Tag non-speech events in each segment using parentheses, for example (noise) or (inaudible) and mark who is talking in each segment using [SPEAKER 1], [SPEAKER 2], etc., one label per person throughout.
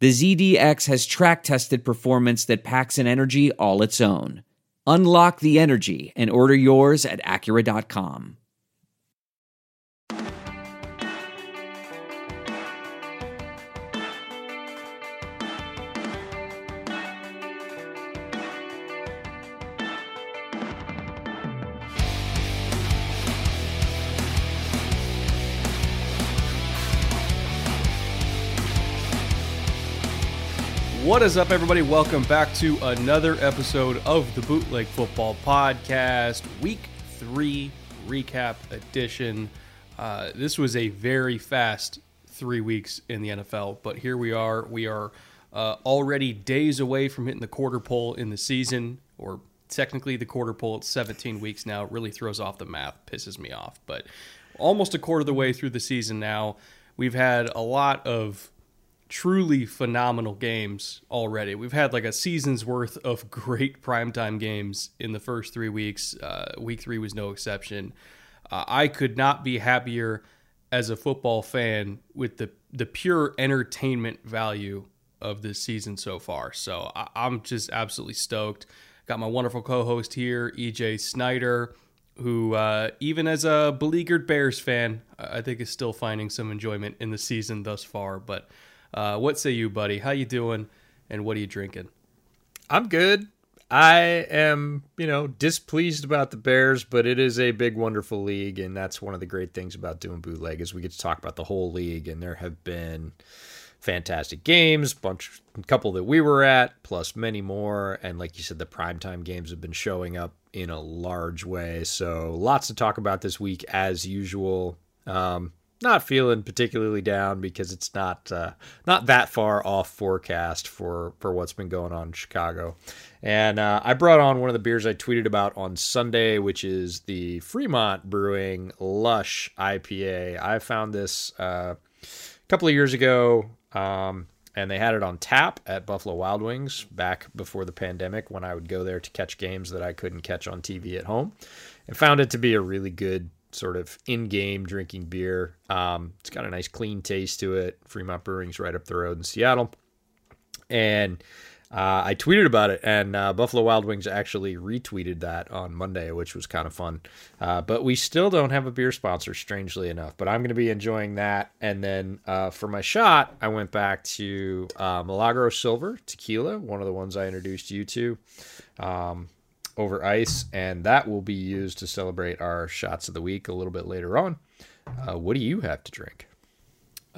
[SPEAKER 1] the ZDX has track tested performance that packs an energy all its own. Unlock the energy and order yours at Acura.com.
[SPEAKER 2] What is up, everybody? Welcome back to another episode of the Bootleg Football Podcast, Week 3 Recap Edition. Uh, this was a very fast three weeks in the NFL, but here we are. We are uh, already days away from hitting the quarter pole in the season, or technically the quarter pole It's 17 weeks now. It really throws off the math, pisses me off, but almost a quarter of the way through the season now. We've had a lot of truly phenomenal games already. We've had like a season's worth of (laughs) great primetime games in the first three weeks. Uh, week three was no exception. Uh, I could not be happier as a football fan with the the pure entertainment value of this season so far. So I, I'm just absolutely stoked. Got my wonderful co-host here, EJ Snyder, who uh, even as a beleaguered Bears fan, I think is still finding some enjoyment in the season thus far. But uh, what say you, buddy? How you doing? And what are you drinking?
[SPEAKER 3] I'm good. I am, you know, displeased about the Bears, but it is a big, wonderful league, and that's one of the great things about doing bootleg is we get to talk about the whole league, and there have been fantastic games, bunch, couple that we were at, plus many more, and like you said, the primetime games have been showing up in a large way. So lots to talk about this week, as usual. Um, not feeling particularly down because it's not uh, not that far off forecast for for what's been going on in Chicago. And uh, I brought on one of the beers I tweeted about on Sunday, which is the Fremont Brewing Lush IPA. I found this uh, a couple of years ago. Um, and they had it on tap at Buffalo Wild Wings back before the pandemic when I would go there to catch games that I couldn't catch on TV at home and found it to be a really good sort of in-game drinking beer. Um, it's got a nice clean taste to it. Fremont Brewing's right up the road in Seattle, and uh, I tweeted about it, and uh, Buffalo Wild Wings actually retweeted that on Monday, which was kind of fun. Uh, but we still don't have a beer sponsor, strangely enough. But I'm going to be enjoying that. And then uh, for my shot, I went back to uh, Milagro Silver tequila, one of the ones I introduced you to. Um, over ice, and that will be used to celebrate our shots of the week a little bit later on. Uh, what do you have to drink?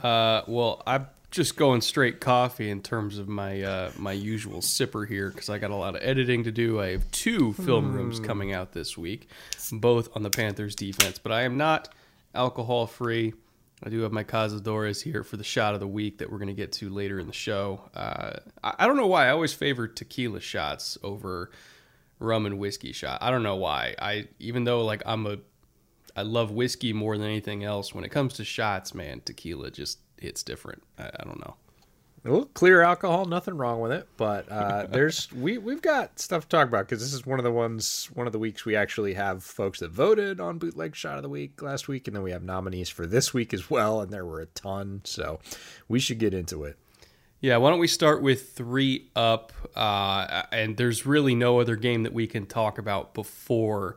[SPEAKER 2] Uh, well, I'm just going straight coffee in terms of my uh, my usual sipper here because I got a lot of editing to do. I have two film rooms coming out this week, both on the Panthers defense, but I am not alcohol free. I do have my Cazadores here for the shot of the week that we're going to get to later in the show. Uh, I, I don't know why I always favor tequila shots over rum and whiskey shot. I don't know why. I even though like I'm a I love whiskey more than anything else. When it comes to shots, man, tequila just hits different. I, I don't know.
[SPEAKER 3] Well, clear alcohol, nothing wrong with it. But uh, (laughs) there's we we've got stuff to talk about because this is one of the ones one of the weeks we actually have folks that voted on bootleg shot of the week last week, and then we have nominees for this week as well, and there were a ton. So we should get into it.
[SPEAKER 2] Yeah, why don't we start with three up? Uh, and there's really no other game that we can talk about before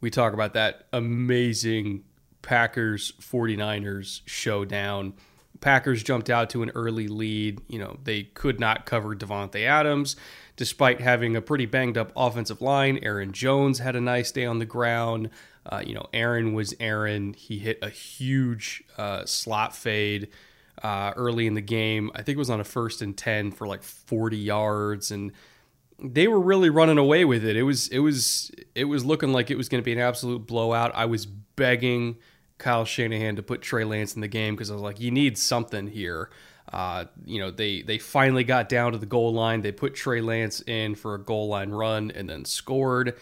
[SPEAKER 2] we talk about that amazing Packers 49ers showdown. Packers jumped out to an early lead. You know, they could not cover Davante Adams despite having a pretty banged up offensive line. Aaron Jones had a nice day on the ground. Uh, you know, Aaron was Aaron. He hit a huge uh, slot fade uh, early in the game. I think it was on a first and 10 for like 40 yards. And they were really running away with it. It was, it was, it was looking like it was going to be an absolute blowout. I was begging Kyle Shanahan to put Trey Lance in the game because I was like, you need something here. Uh, you know, they they finally got down to the goal line. They put Trey Lance in for a goal line run and then scored.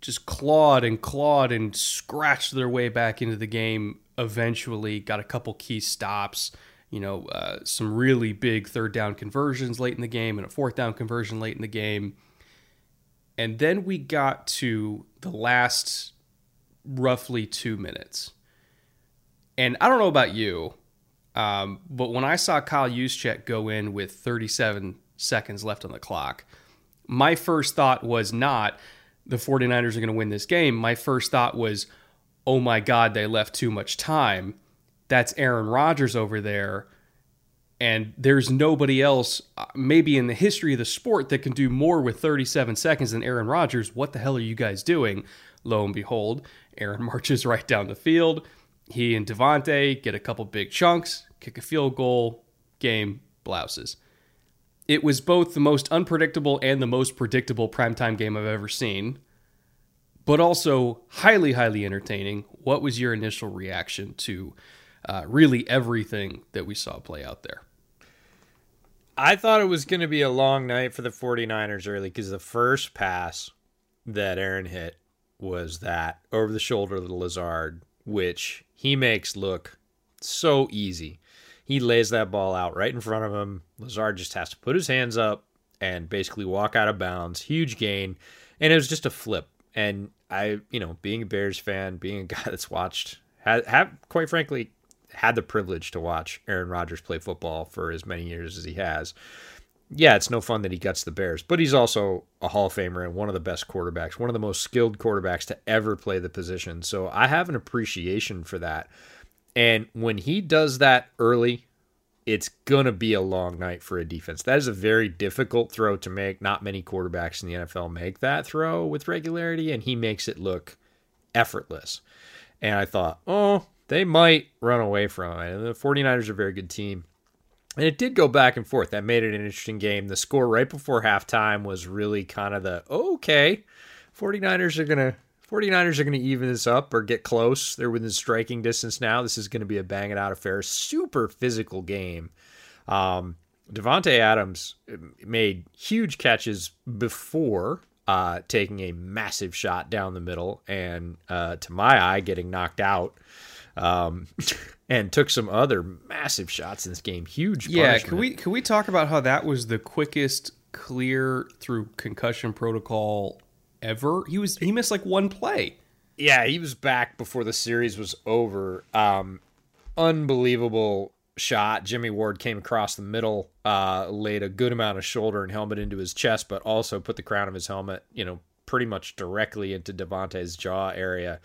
[SPEAKER 2] Just clawed and clawed and scratched their way back into the game. Eventually, got a couple key stops. You know, uh, some really big third down conversions late in the game and a fourth down conversion late in the game. And then we got to the last roughly two minutes. And I don't know about you, um, but when I saw Kyle Juszczyk go in with 37 seconds left on the clock, my first thought was not the 49ers are going to win this game. My first thought was, oh my God, they left too much time. That's Aaron Rodgers over there. And there's nobody else, uh, maybe in the history of the sport, that can do more with 37 seconds than Aaron Rodgers. What the hell are you guys doing? Lo and behold, Aaron (laughs) marches right down the field he and Davante get a couple big chunks, kick a field goal, game blouses. It was both the most unpredictable and the most predictable primetime game I've ever seen, but also highly, highly entertaining. What was your initial reaction to uh, really everything that we saw play out there?
[SPEAKER 3] I thought it was going to be a long night for the 49ers early because the first pass that Aaron hit was that over the shoulder to Lazard, which he makes look so easy. He lays that ball out right in front of him. Lazard just has to put his hands up and basically walk out of bounds. Huge gain. And it was just a flip. And I, you know, being a Bears fan, being a (laughs) guy that's watched, have, have quite frankly, had the privilege to watch Aaron Rodgers play football for as many years as he has yeah, it's no fun that he guts the Bears, but he's also a Hall of Famer and one of the best quarterbacks, one of the most skilled quarterbacks to ever play the position. So I have an appreciation for that. And when he does that early, it's going to be a long night for a defense. That is a very difficult throw to make. Not many quarterbacks in the NFL make that throw with regularity, and he makes it look effortless. And I thought, oh, they might run away from it. And the 49ers are a very good team. And it did go back and forth. That made it an interesting game. The score right before halftime was really kind of the okay, 49ers are going to 49ers are going to even this up or get close. They're within striking distance now. This is going to be a bang it out affair. Super physical game. Um, Davante Adams made huge catches before uh, taking a massive shot down the middle, and uh, to my eye, getting knocked out. Um, (laughs) and took some other massive shots in this game. Huge.
[SPEAKER 2] Yeah, can we can we talk about how that was the quickest clear through concussion protocol ever? He was he missed like one play.
[SPEAKER 3] Yeah, he was back before the series was over. Um, unbelievable shot. Jimmy Ward came across the middle, uh, laid a good amount of shoulder and helmet into his chest, but also put the crown of his helmet, you know, pretty much directly into Davante's jaw area.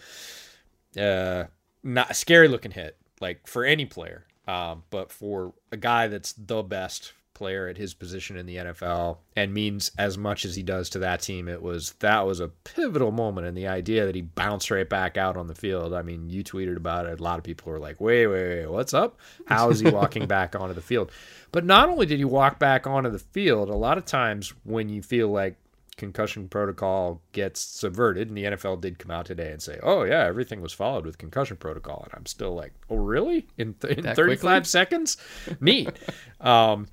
[SPEAKER 3] Uh, not scary looking hit like for any player. Um, but for a guy that's the best player at his position in the NFL and means as much as he does to that team, it was that was a pivotal moment. And the idea that he bounced right back out on the field. I mean, you tweeted about it. A lot of people were like, "Wait, wait, wait, what's up? How is he walking (laughs) back onto the field?" But not only did he walk back onto the field, a lot of times when you feel like concussion protocol gets subverted. And the NFL did come out today and say, "Oh yeah, everything was followed with concussion protocol." And I'm still like, "Oh really? In, th- in 35 quickly? seconds? Neat." (laughs) um,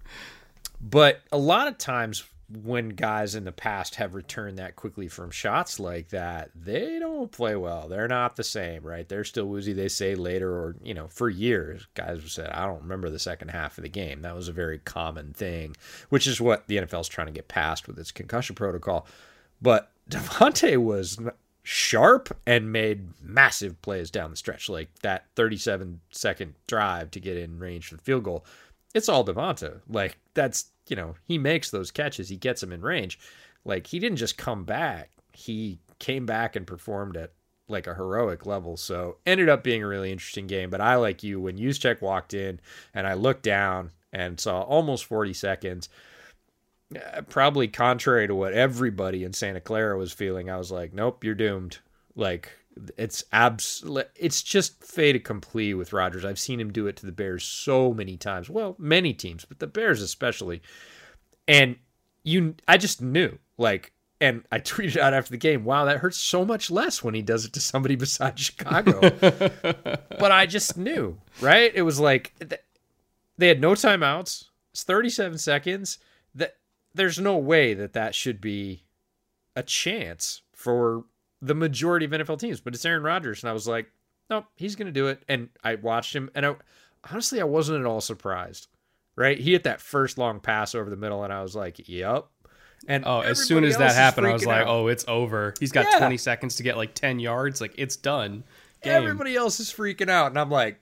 [SPEAKER 3] but a lot of times when guys in the past have returned that quickly from shots like that, they don't play well. They're not the same, right? They're still woozy. They say later, or you know, for years, guys have said, "I don't remember the second half of the game." That was a very common thing, which is what the NFL is trying to get past with its concussion protocol. But (laughs) Davante was sharp and made massive plays down the stretch, like that 37 second drive to get in range for the field goal. It's all Davante. Like that's you know, he makes those catches, he gets them in range. Like he didn't just come back, he came back and performed at like a heroic level. So ended up being a really interesting game. But I like you when Juszczyk walked in and I looked down and saw almost 40 seconds. Uh, probably contrary to what everybody in Santa Clara was feeling, I was like, nope, you're doomed. Like it's abs it's just fait accompli with Rodgers. I've seen him do it to the Bears so many times. Well, many teams, but the Bears especially. And you I just knew like and I (laughs) tweeted out after the game, wow, that hurts so much less when he does it to somebody (laughs) besides Chicago. (laughs) but I just knew, right? It was like they had no timeouts. It's 37 seconds. That there's no way that that should be a chance for the majority of NFL teams, but it's Aaron Rodgers and I was like, nope, he's going to do it. And I watched him and I honestly I wasn't at all surprised. Right? He hit that first long pass over the middle and I was like, "Yep,
[SPEAKER 2] and oh, as soon as that happened, I was like, out. "Oh, it's over." He's got yeah. 20 seconds to get like 10 yards. Like it's done.
[SPEAKER 3] Game. Everybody else is freaking out, and I'm like,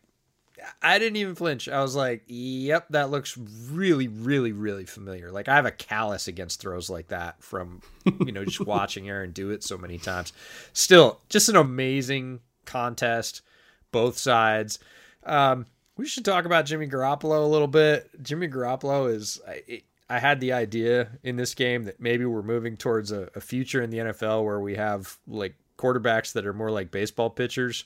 [SPEAKER 3] I didn't even flinch. I was like, "Yep, that looks really, really, really familiar." Like I have a callus against throws like that from you know just (laughs) watching Aaron do it so many times. Still, just an amazing contest, both sides. Um, we should talk about Jimmy Garoppolo a little bit. Jimmy Garoppolo is. It, I had the idea in this game that maybe we're moving towards a, a future in the NFL where we have like quarterbacks that are more like baseball pitchers,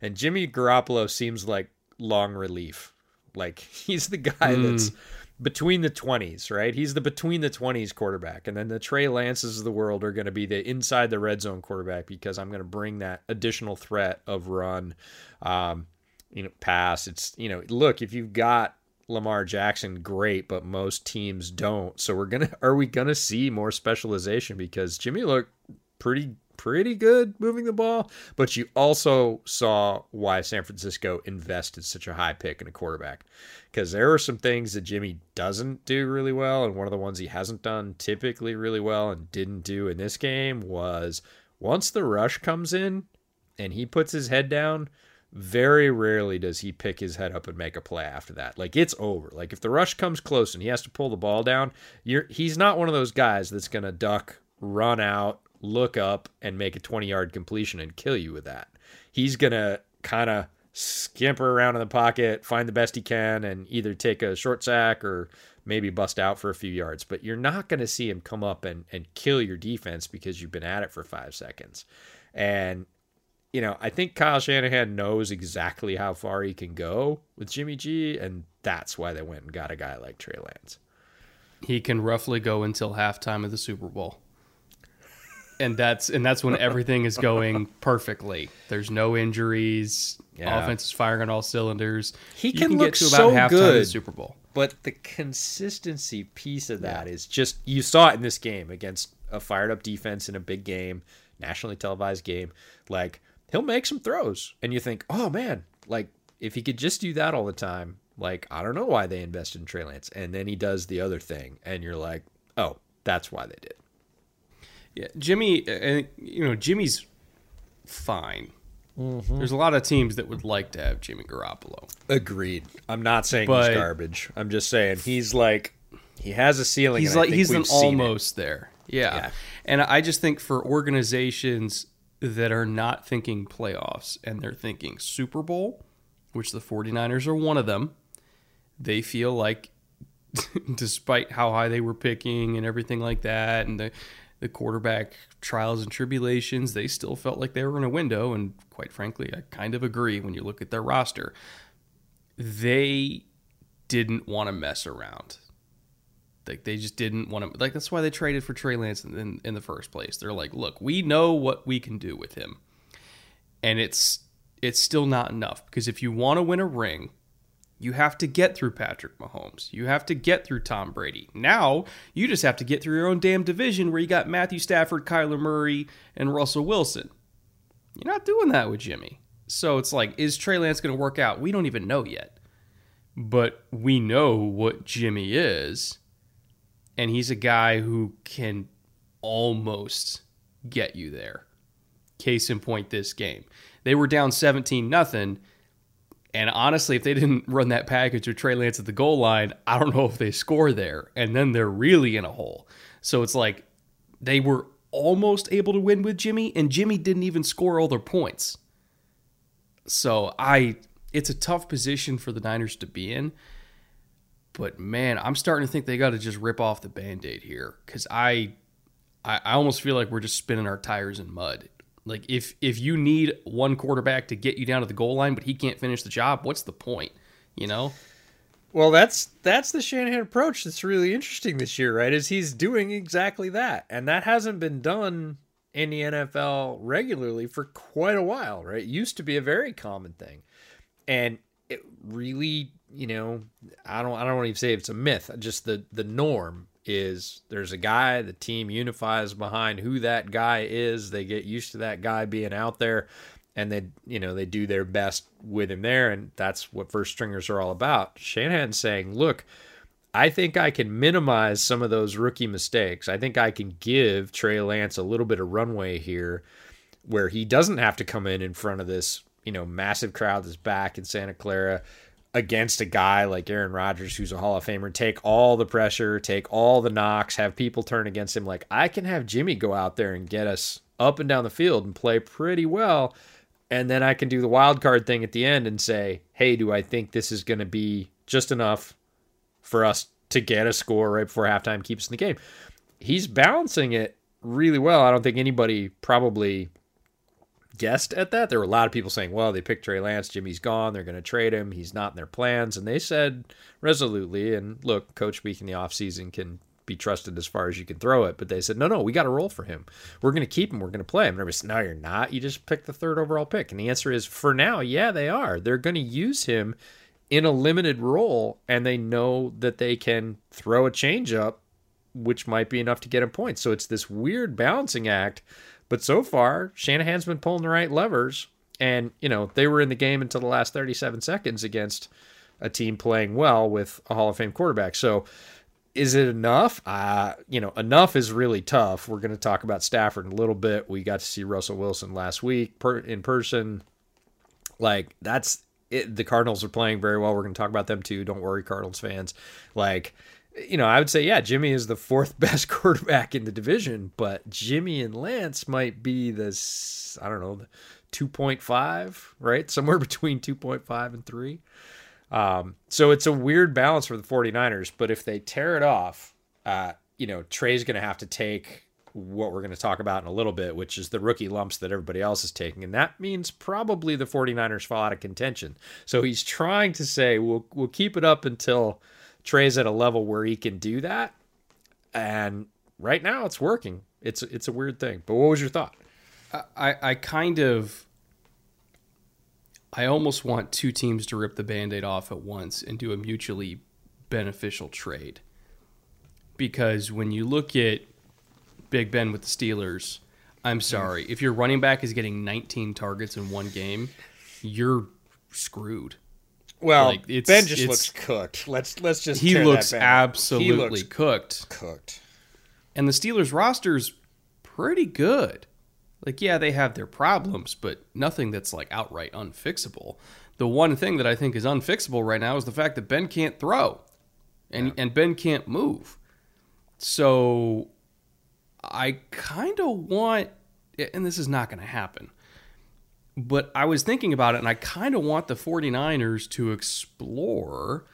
[SPEAKER 3] and Jimmy Garoppolo seems like long relief. Like (laughs) he's the guy mm. that's between the 20s, right? He's the between the 20s quarterback. And then the Trey Lances of the world are going to be the inside the red zone quarterback because I'm going to bring that additional threat of run, um, you know, pass. It's, you know, look, if you've got Lamar Jackson great, but most teams don't. So we're gonna (laughs) are we gonna see more specialization because Jimmy looked pretty pretty good moving the ball, but you also saw why San Francisco invested such a high pick in a quarterback because there are some things that Jimmy doesn't do really well, and one of the ones he hasn't done typically really well and didn't do in this game was once the rush comes in and he puts his head down very rarely does he pick his head up and make a play after that. Like it's over. Like if the rush comes close and he has to pull the ball down, you're he's not one of those guys that's going to duck, run out, look up and make a 20-yard completion and kill you with that. He's going to kind of skimper around in the pocket, find the best he can and either take a short sack or maybe bust out for a few yards, but you're not going to see him come up and and kill your defense because you've been at it for 5 seconds. And you know, I think Kyle Shanahan knows exactly how far he can go with Jimmy G, and that's why they went and got a guy like Trey Lance.
[SPEAKER 2] He can roughly go until halftime of the Super Bowl. And that's and that's when everything is going (laughs) perfectly. There's no injuries. Yeah. Offense is firing on all cylinders.
[SPEAKER 3] He can, can, look get to about so halftime good, of the Super Bowl. But the consistency piece of that yeah. is just you saw it in this game against a fired up defense in a big game, nationally televised game. Like he'll make some throws, and you think, oh man, like if he could just do that all the time, like I don't know why they invested in Trey Lance, and then he does the other thing, and you're like, oh, that's why they did.
[SPEAKER 2] Yeah, Jimmy, uh, you know, Jimmy's fine. Mm-hmm. There's a lot of teams that would like to have Jimmy Garoppolo.
[SPEAKER 3] Agreed. I'm not saying but, he's garbage. I'm just saying he's like he has a ceiling.
[SPEAKER 2] He's like he's an almost it. there. Yeah. yeah. And I just think for organizations that are not thinking playoffs and they're thinking Super Bowl, which the 49ers are one of them, they feel like (laughs) despite how high they were picking and everything like that and the the quarterback trials and tribulations, they still felt like they were in a window and quite frankly, I kind of agree when you look at their roster. They didn't want to mess around. Like they just didn't want to. Like that's why they traded for Trey Lance in, in, the first place. They're like, look, we know what we can do with him, and it's it's still not enough because if you want to win a ring, you have to get through Patrick Mahomes. You have to get through Tom Brady. Now you just have to get through your own damn division where you got Matthew Stafford, Kyler Murray, and Russell Wilson. You're not doing that with Jimmy. So it's like, is Trey Lance going to work out? We don't even know yet. But we know what Jimmy is and he's a guy who can almost get you there. Case in point, this game. They were down 17 nothing. And honestly, if they didn't run that package with Trey Lance at the goal line, I don't know if they score there. And then they're really in a hole. So it's like they were almost able to win with Jimmy, and Jimmy didn't even score all their points. So I, it's a tough position for the Niners to be in. But man, I'm starting to think they got to just rip off the band-aid here because I, I, I almost feel like we're just spinning our tires in mud. Like if if you need one quarterback to get you down to the goal line, but he can't finish the job, what's the point? You know.
[SPEAKER 3] Well, that's that's the Shanahan approach that's really interesting this year, right? Is he's doing exactly that. And that hasn't been done in the NFL regularly for quite a while, right? It used to be a very common thing. And it really, you know, I don't I don't want to even say it's a myth, just the the norm is there's a guy, the team unifies behind who that guy is. They get used to that guy being out there and they you know they do their best with him there and that's what first stringers are all about. Shanahan's saying look i think i can minimize some of those rookie mistakes. I think i can give trey lance a little bit of runway here where he doesn't have to come in in front of this you know massive crowd that's back in santa clara against a guy like Aaron Rodgers, who's a Hall of Famer, take all the pressure, take all the knocks, have people turn against him. Like, I can have Jimmy go out there and get us up and down the field and play pretty well and then I can do the wild card thing at the end and say, "Hey, do I think this is going to be just enough for us to get a score right before halftime, keep us in the game?" He's balancing it really well. I don't think anybody probably guessed at that. There were a lot of people saying, "Well, they picked Trey Lance, Jimmy's gone, they're going to trade him, he's not in their plans." And they said resolutely, and look, coach speak in the offseason can be trusted as far as you can throw it. But they said, no, no, we got a role for him. We're going to keep him. We're going to play him. And everybody said, no, you're not. You just picked the third overall pick. And the answer is, for now, yeah, they are. They're going to use him in a limited role, and they know that they can throw a changeup, which might be enough to get him points. So it's this weird balancing act. But so far, Shanahan's been pulling the right levers. And, you know, they were in the game until the last 37 seconds against a team playing well with a Hall of Fame quarterback. So, is it enough? Uh, you know, enough is really tough. We're going to talk about Stafford in a little bit. We got to see Russell Wilson last week per, in person. Like that's it. The Cardinals are playing very well. We're going to talk about them too. Don't worry, Cardinals fans. Like, you know, I would say, yeah, Jimmy is the fourth (laughs) best quarterback in the division, but Jimmy and Lance might be this, I don't know, 2.5, right? Somewhere (laughs) between 2.5 and 3. Um, so it's a weird balance for the 49ers, but if they tear it off, uh, you know, Trey's going to have to take what we're going to talk about in a little bit, which is the rookie lumps that everybody else is taking. And that means probably the 49ers fall out of contention. So he's trying to say, we'll, we'll keep it up until Trey's at a level where he can do that. And right now it's working. It's, it's a weird thing. But what was your thought?
[SPEAKER 2] I, I kind of I almost want two teams to rip the band aid off at once and do a mutually beneficial trade. Because when you look at Big Ben with the Steelers, I'm hmm. sorry, if your running back is getting 19 targets in one game, you're screwed.
[SPEAKER 3] Well, like, Ben just looks cooked. Let's let's just
[SPEAKER 2] he looks absolutely he looks cooked.
[SPEAKER 3] Cooked.
[SPEAKER 2] And the Steelers roster's pretty good. Like, yeah, they have their problems, but nothing that's like outright unfixable. The one thing that I think is unfixable right now is the fact that Ben can't throw and, yeah. and Ben can't move. So I kind of want, and this is not going to happen, but I was thinking about it and I kind of want the 49ers to explore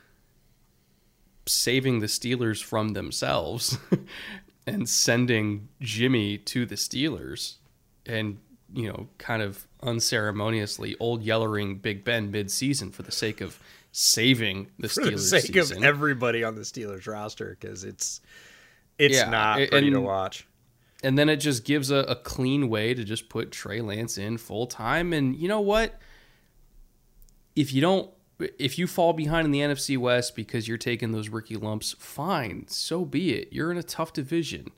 [SPEAKER 2] saving the Steelers from themselves (laughs) and sending Jimmy to the Steelers and you know, kind of unceremoniously old yellering Big Ben mid-season for the sake of saving the for Steelers. For the sake season.
[SPEAKER 3] of everybody on the Steelers roster, because it's it's yeah, not pretty and, to watch.
[SPEAKER 2] And then it just gives a, a clean way to just put Trey Lance in full time. And you know what? If you don't if you fall behind in the NFC West because you're taking those rookie lumps, fine, so be it. You're in a tough division.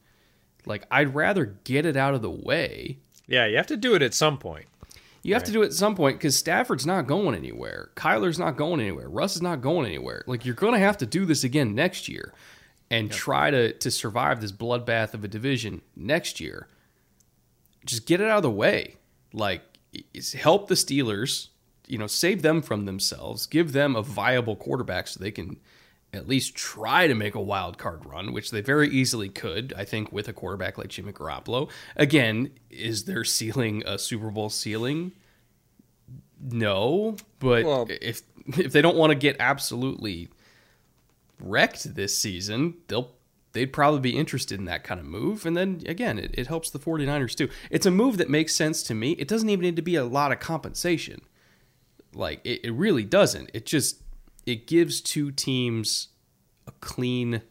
[SPEAKER 2] Like I'd rather get it out of the way
[SPEAKER 3] yeah, you have to do it at some point.
[SPEAKER 2] You have right. to do it at some point because Stafford's not going anywhere. Kyler's not going anywhere. Russ is not going anywhere. Like you're going to have to do this again next year, and yep. try to to survive this bloodbath of a division next year. Just get it out of the way. Like help the Steelers. You know, save them from themselves. Give them a viable quarterback so they can at least try to make a wild card run, which they very easily could, I think, with a quarterback like Jimmy Garoppolo. Again, is their ceiling a Super Bowl ceiling? No, but
[SPEAKER 3] Well-
[SPEAKER 2] if if they don't want to get absolutely wrecked this season, they'll they'd probably be interested in that kind of move. And then again, it, it helps the 49ers too. It's a move that makes sense to me. It doesn't even need to be a lot of compensation. Like it, it really doesn't. It just it gives two teams a clean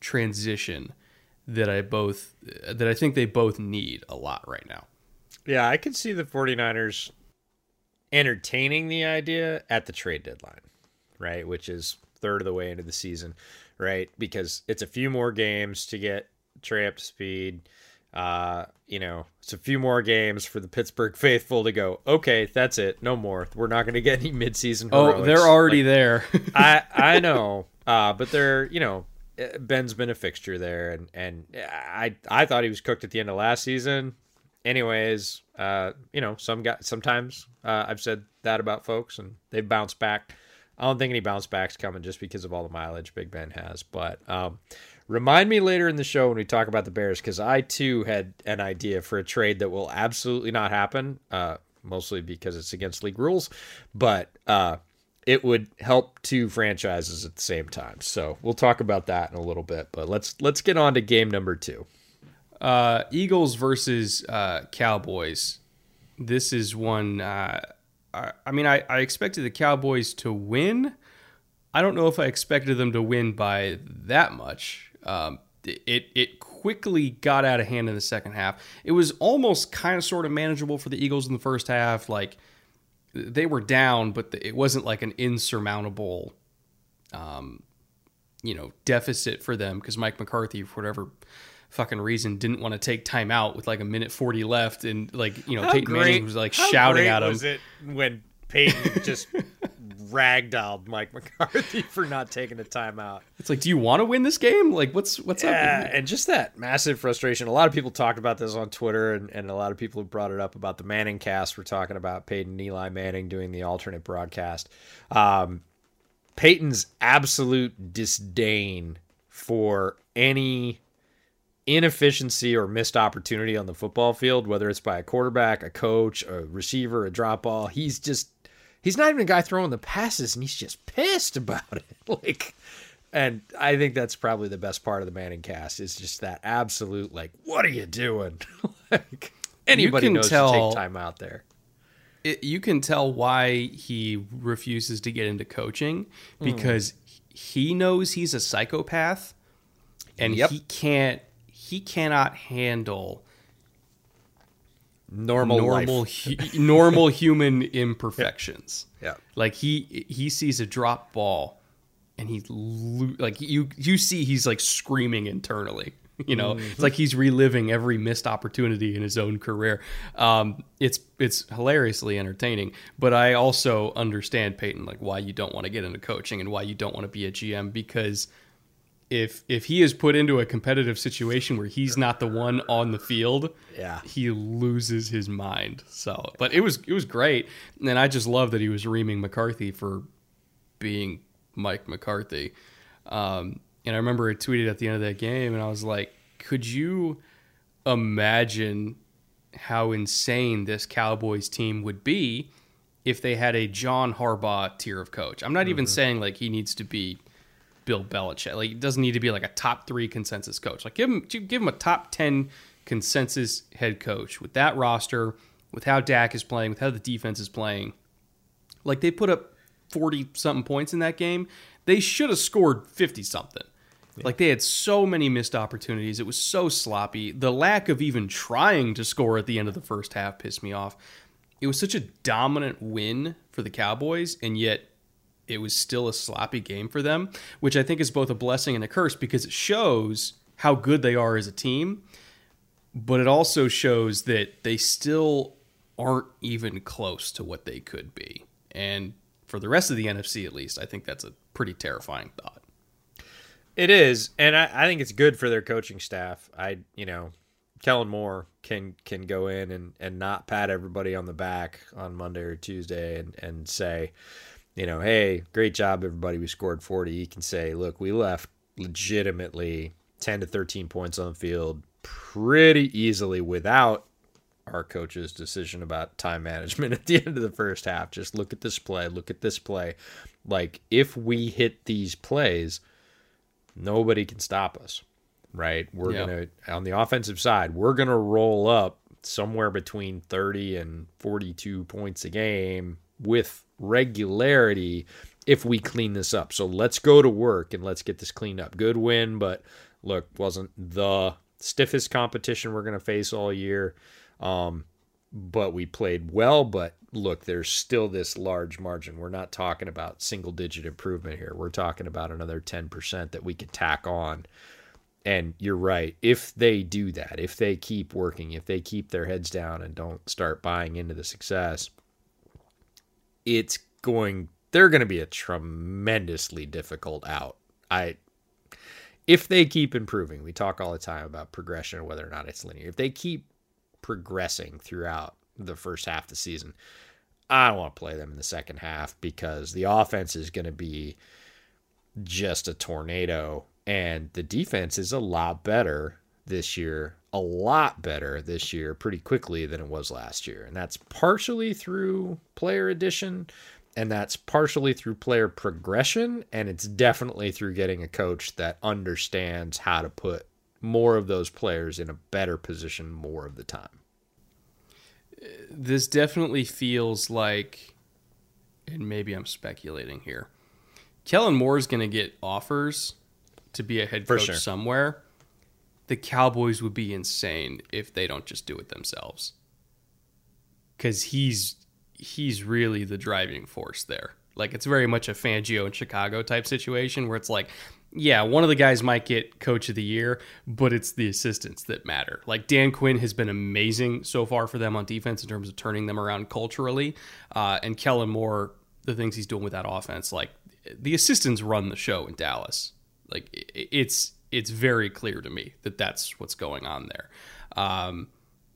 [SPEAKER 2] transition that I both that I think they both need a lot right now.
[SPEAKER 3] Yeah, I could see the 49ers entertaining the idea at the trade deadline, right? Which is third of the way into the season, right? Because it's a few more games to get Trey up to speed. Uh, you know, it's a few more games for the Pittsburgh (laughs) faithful to go, okay, that's it. No more. We're not going to get any midseason
[SPEAKER 2] Oh, they're already
[SPEAKER 3] Like,
[SPEAKER 2] there. (laughs)
[SPEAKER 3] I I (laughs) know, uh, but they're you know uh, Ben's been a fixture there, and and I I thought he was cooked at the end of last season. Anyways, uh, you know some guys sometimes uh, I've said that about folks, and they bounce back. I don't think any bounce backs coming just because of all the mileage Big Ben has. But um, remind me later in the show when we talk about the Bears because I too had an idea for a trade that will absolutely not happen. Uh, mostly because it's against league rules, but uh, it would help two franchises at the same time. So we'll talk about that in a little bit. But let's let's get on to game number two.
[SPEAKER 2] Uh, Eagles versus uh, Cowboys. This is one. I, I mean, I, I expected the Cowboys to win. I don't know if I expected them to win by that much. Um, it it quickly got out of hand in the second half. It was almost kind of sort of manageable for the Eagles in the first half. Like they were down, but it wasn't like an insurmountable, um, you know, deficit for them because Mike McCarthy, for whatever fucking reason, didn't want to take time out with like a minute forty left, and like you know, Peyton Manning was like shouting at him.
[SPEAKER 3] Was it when Peyton just (laughs) ragdolled Mike McCarthy for not taking a timeout?
[SPEAKER 2] It's like, do you want to win this game? Like, what's what's
[SPEAKER 3] Yeah,
[SPEAKER 2] up?
[SPEAKER 3] and just that massive frustration. A lot of people talked about this on Twitter, and, and a lot of people have brought it up about the Manning cast. We're talking about Peyton and Eli Manning doing the alternate broadcast. Um, Peyton's absolute disdain for any inefficiency or missed opportunity on the football field, whether it's by a quarterback, a coach, a receiver, a drop ball. He's just he's not even a guy throwing the passes, and he's just pissed about it. (laughs) like, and I think that's probably the best part of the Manning cast is just that absolute like, what are you doing? (laughs) like anybody
[SPEAKER 2] can
[SPEAKER 3] knows
[SPEAKER 2] tell-
[SPEAKER 3] to take time out there.
[SPEAKER 2] it, you can tell why he refuses to get into coaching hmm. because he knows he's a psychopath and
[SPEAKER 3] Yep.
[SPEAKER 2] he can't he cannot handle
[SPEAKER 3] Normal,
[SPEAKER 2] normal hu- normal (laughs) human imperfections.
[SPEAKER 3] Yeah.
[SPEAKER 2] Like he he sees a drop ball and he lo- like you you see he's like screaming internally. You know, it's like he's reliving every missed opportunity in his own career. Um, it's it's hilariously entertaining, but I also understand Peyton like why you don't want to get into coaching and why you don't want to be a GM because if if he is put into a competitive situation where he's not the one on the field,
[SPEAKER 3] Yeah.
[SPEAKER 2] he loses his mind. So, but it was it was great, and I just love that he was reaming McCarthy for being Mike McCarthy. Um, and I remember I tweeted at the end of that game, and I was like, "Could you imagine how insane this Cowboys team would be if they had a John Harbaugh tier of coach?" I'm not even saying like he needs to be Bill Belichick. Like it doesn't need to be like a top three consensus coach. Like give him give him a top ten consensus head coach with that roster, with how Dak is playing, with how the defense is playing. Like they put up forty something points in that game. They should have scored fifty something. Like they had so many missed opportunities. It was so sloppy. The lack of even trying to score at the end of the first half pissed me off. It was such a dominant win for the Cowboys, and yet it was still a sloppy game for them, which I think is both a blessing and a curse because it shows how good they are as a team, but it also shows that they still aren't even close to what they could be. And for the rest of the NFC, at least, I think that's a pretty terrifying thought.
[SPEAKER 3] It is, and I, I think it's good for their coaching staff. I, you know, Kellen Moore can can go in and, and not pat everybody on the back on Monday or Tuesday and, and say, you know, hey, great job, everybody. We scored 40. You can say, look, we left legitimately 10 to 13 points on the field pretty easily without our coach's decision about time management (laughs) at the end of the first half. Just look at this play, look at this play. Like, if we hit these plays, nobody can stop us, right? We're yeah. going to, on the offensive side, we're going to roll up somewhere between 30 and 42 points a game with regularity if we clean this up. So let's go to work and let's get this cleaned up. Good win, but look, wasn't the stiffest competition we're going to face all year. Um, but we played well. But look, there's still this large margin. We're not talking about single digit improvement here. We're talking about another 10% that we could tack on. And you're right. If they do that, if they keep working, if they keep their heads down and don't start buying into the success, it's going they're going to be a tremendously difficult out. I if they keep improving, we talk all the time about progression whether or not it's linear. If they keep progressing throughout the first half of the season, I don't want to play them in the second half because the offense is going to be just a tornado and the defense is a lot better this year, a lot better this year pretty quickly than it was last year. And that's partially through player addition and that's partially through player progression and it's definitely through getting a coach that understands how to put more of those players in a better position more of the time.
[SPEAKER 2] This definitely feels like and maybe I'm speculating here. Kellen Moore is going to get offers to be a head coach sure. somewhere the Cowboys would be insane if they don't just do it themselves. Cuz he's he's really the driving force there. Like it's very much a Fangio in Chicago type situation where it's like, yeah, one of the guys might get coach of the year, but it's the assistants that matter. Like Dan Quinn has been amazing so far for them on defense in terms of turning them around culturally, uh, and Kellen Moore, the things he's doing with that offense, like the assistants run the show in Dallas. Like it's it's very clear to me that that's what's going on there. Um,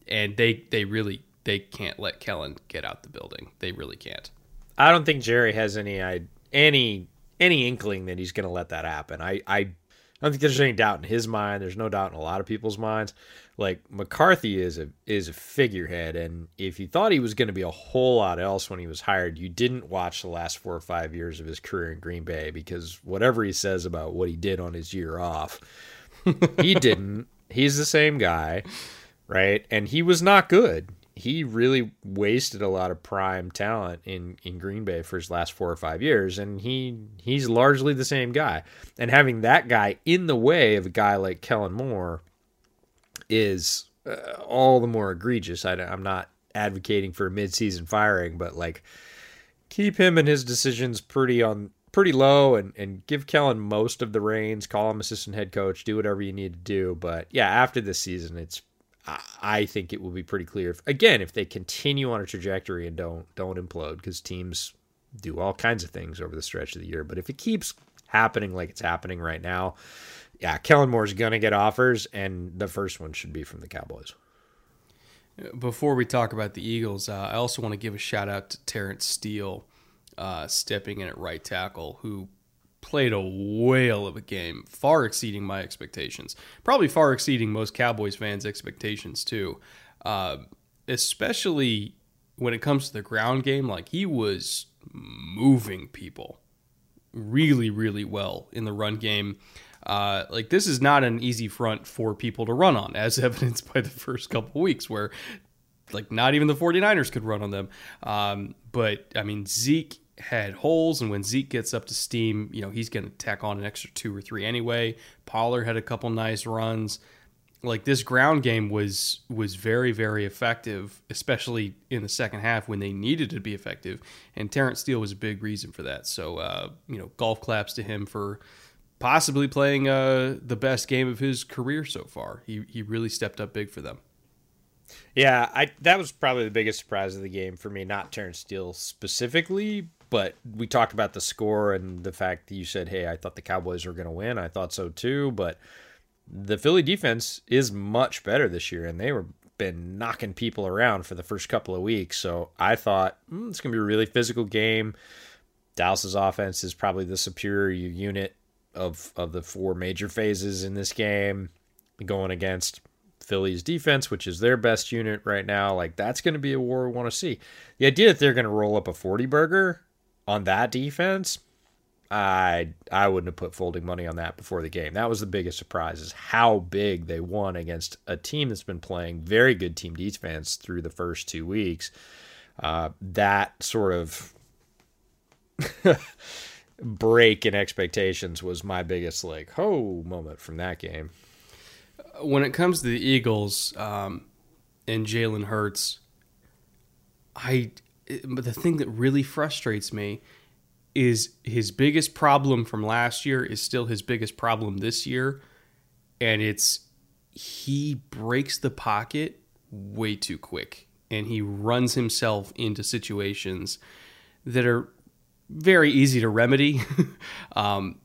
[SPEAKER 2] and they they really they can't let Kellen get out the building. They really can't.
[SPEAKER 3] I don't think Jerry has any any any inkling that he's going to let that happen. I I don't think there's any doubt in his mind. There's no doubt in a lot of people's minds. Like McCarthy is a is a figurehead, and if you thought he was going to be a whole lot else when he was hired, you didn't watch the last four or five years of his career in Green Bay because whatever he says about what he did on his year off, he (laughs) didn't. He's the same guy, right? And he was not good. He really wasted a lot of prime talent in, in Green Bay for his last four or five years, and he he's largely the same guy. And having that guy in the way of a guy like Kellen Moore is uh, all the more egregious. I, I'm not advocating for midseason firing, but like keep him and his decisions pretty on pretty low and, and give Kellen most of the reins, call him assistant head coach, do whatever you need to do. But yeah, after this season, it's I think it will be pretty clear. If, again, if they continue on a trajectory and don't don't implode, because teams do all kinds of things over the stretch of the year. But if it keeps happening like it's happening right now, yeah, Kellen Moore's to get offers, and the first one should be from the Cowboys.
[SPEAKER 2] Before we talk about the Eagles, uh, I also want to give a shout out to Terence Steele uh, stepping in at right tackle, who played a whale of a game, far exceeding my expectations. Probably far exceeding most Cowboys fans' expectations, too. Uh, especially when it comes to the ground game, like he was moving people really, really well in the run game. Uh, like this is not an easy front for people to run on, as (laughs) evidenced by the first couple weeks where like not even the 49ers could run on them. Um, but I mean, Zeke had holes, and when Zeke gets up to steam, you know, he's going to tack on an extra two or three anyway. Pollard had a couple nice runs. Like this ground game was was very very effective, especially in the second half when they needed to be effective. And Terence Steele was a big reason for that. So uh, you know, golf claps to him for possibly playing uh, the best game of his career so far. He he really stepped up big for them.
[SPEAKER 3] Yeah, I that was probably the biggest surprise of the game for me. Not Terence Steele specifically, but we talked about the score and the fact that you said, "Hey, I thought the Cowboys were going to win." I thought so too, but the Philly defense is much better this year, and they were been knocking people around for the first couple of weeks. So I thought mm, it's going to be a really physical game Dallas's offense is probably the superior unit of of the four major phases in this game, going against Philly's defense, which is their best unit right now. Like that's going to be a war we want to see. The idea that they're going to roll up a forty burger on that defense, I I wouldn't have put folding money on that before the game. That was the biggest surprise is how big they won against a team that's been playing very good team defense through the first two weeks. Uh, that sort of (laughs) break in expectations was my biggest like ho moment from that game.
[SPEAKER 2] When it comes to the Eagles um, and Jalen Hurts, I but the thing that really frustrates me is his biggest problem from last year is still his biggest problem this year, and it's he breaks the pocket way too quick and he runs himself into situations that are very easy to remedy. (laughs) um,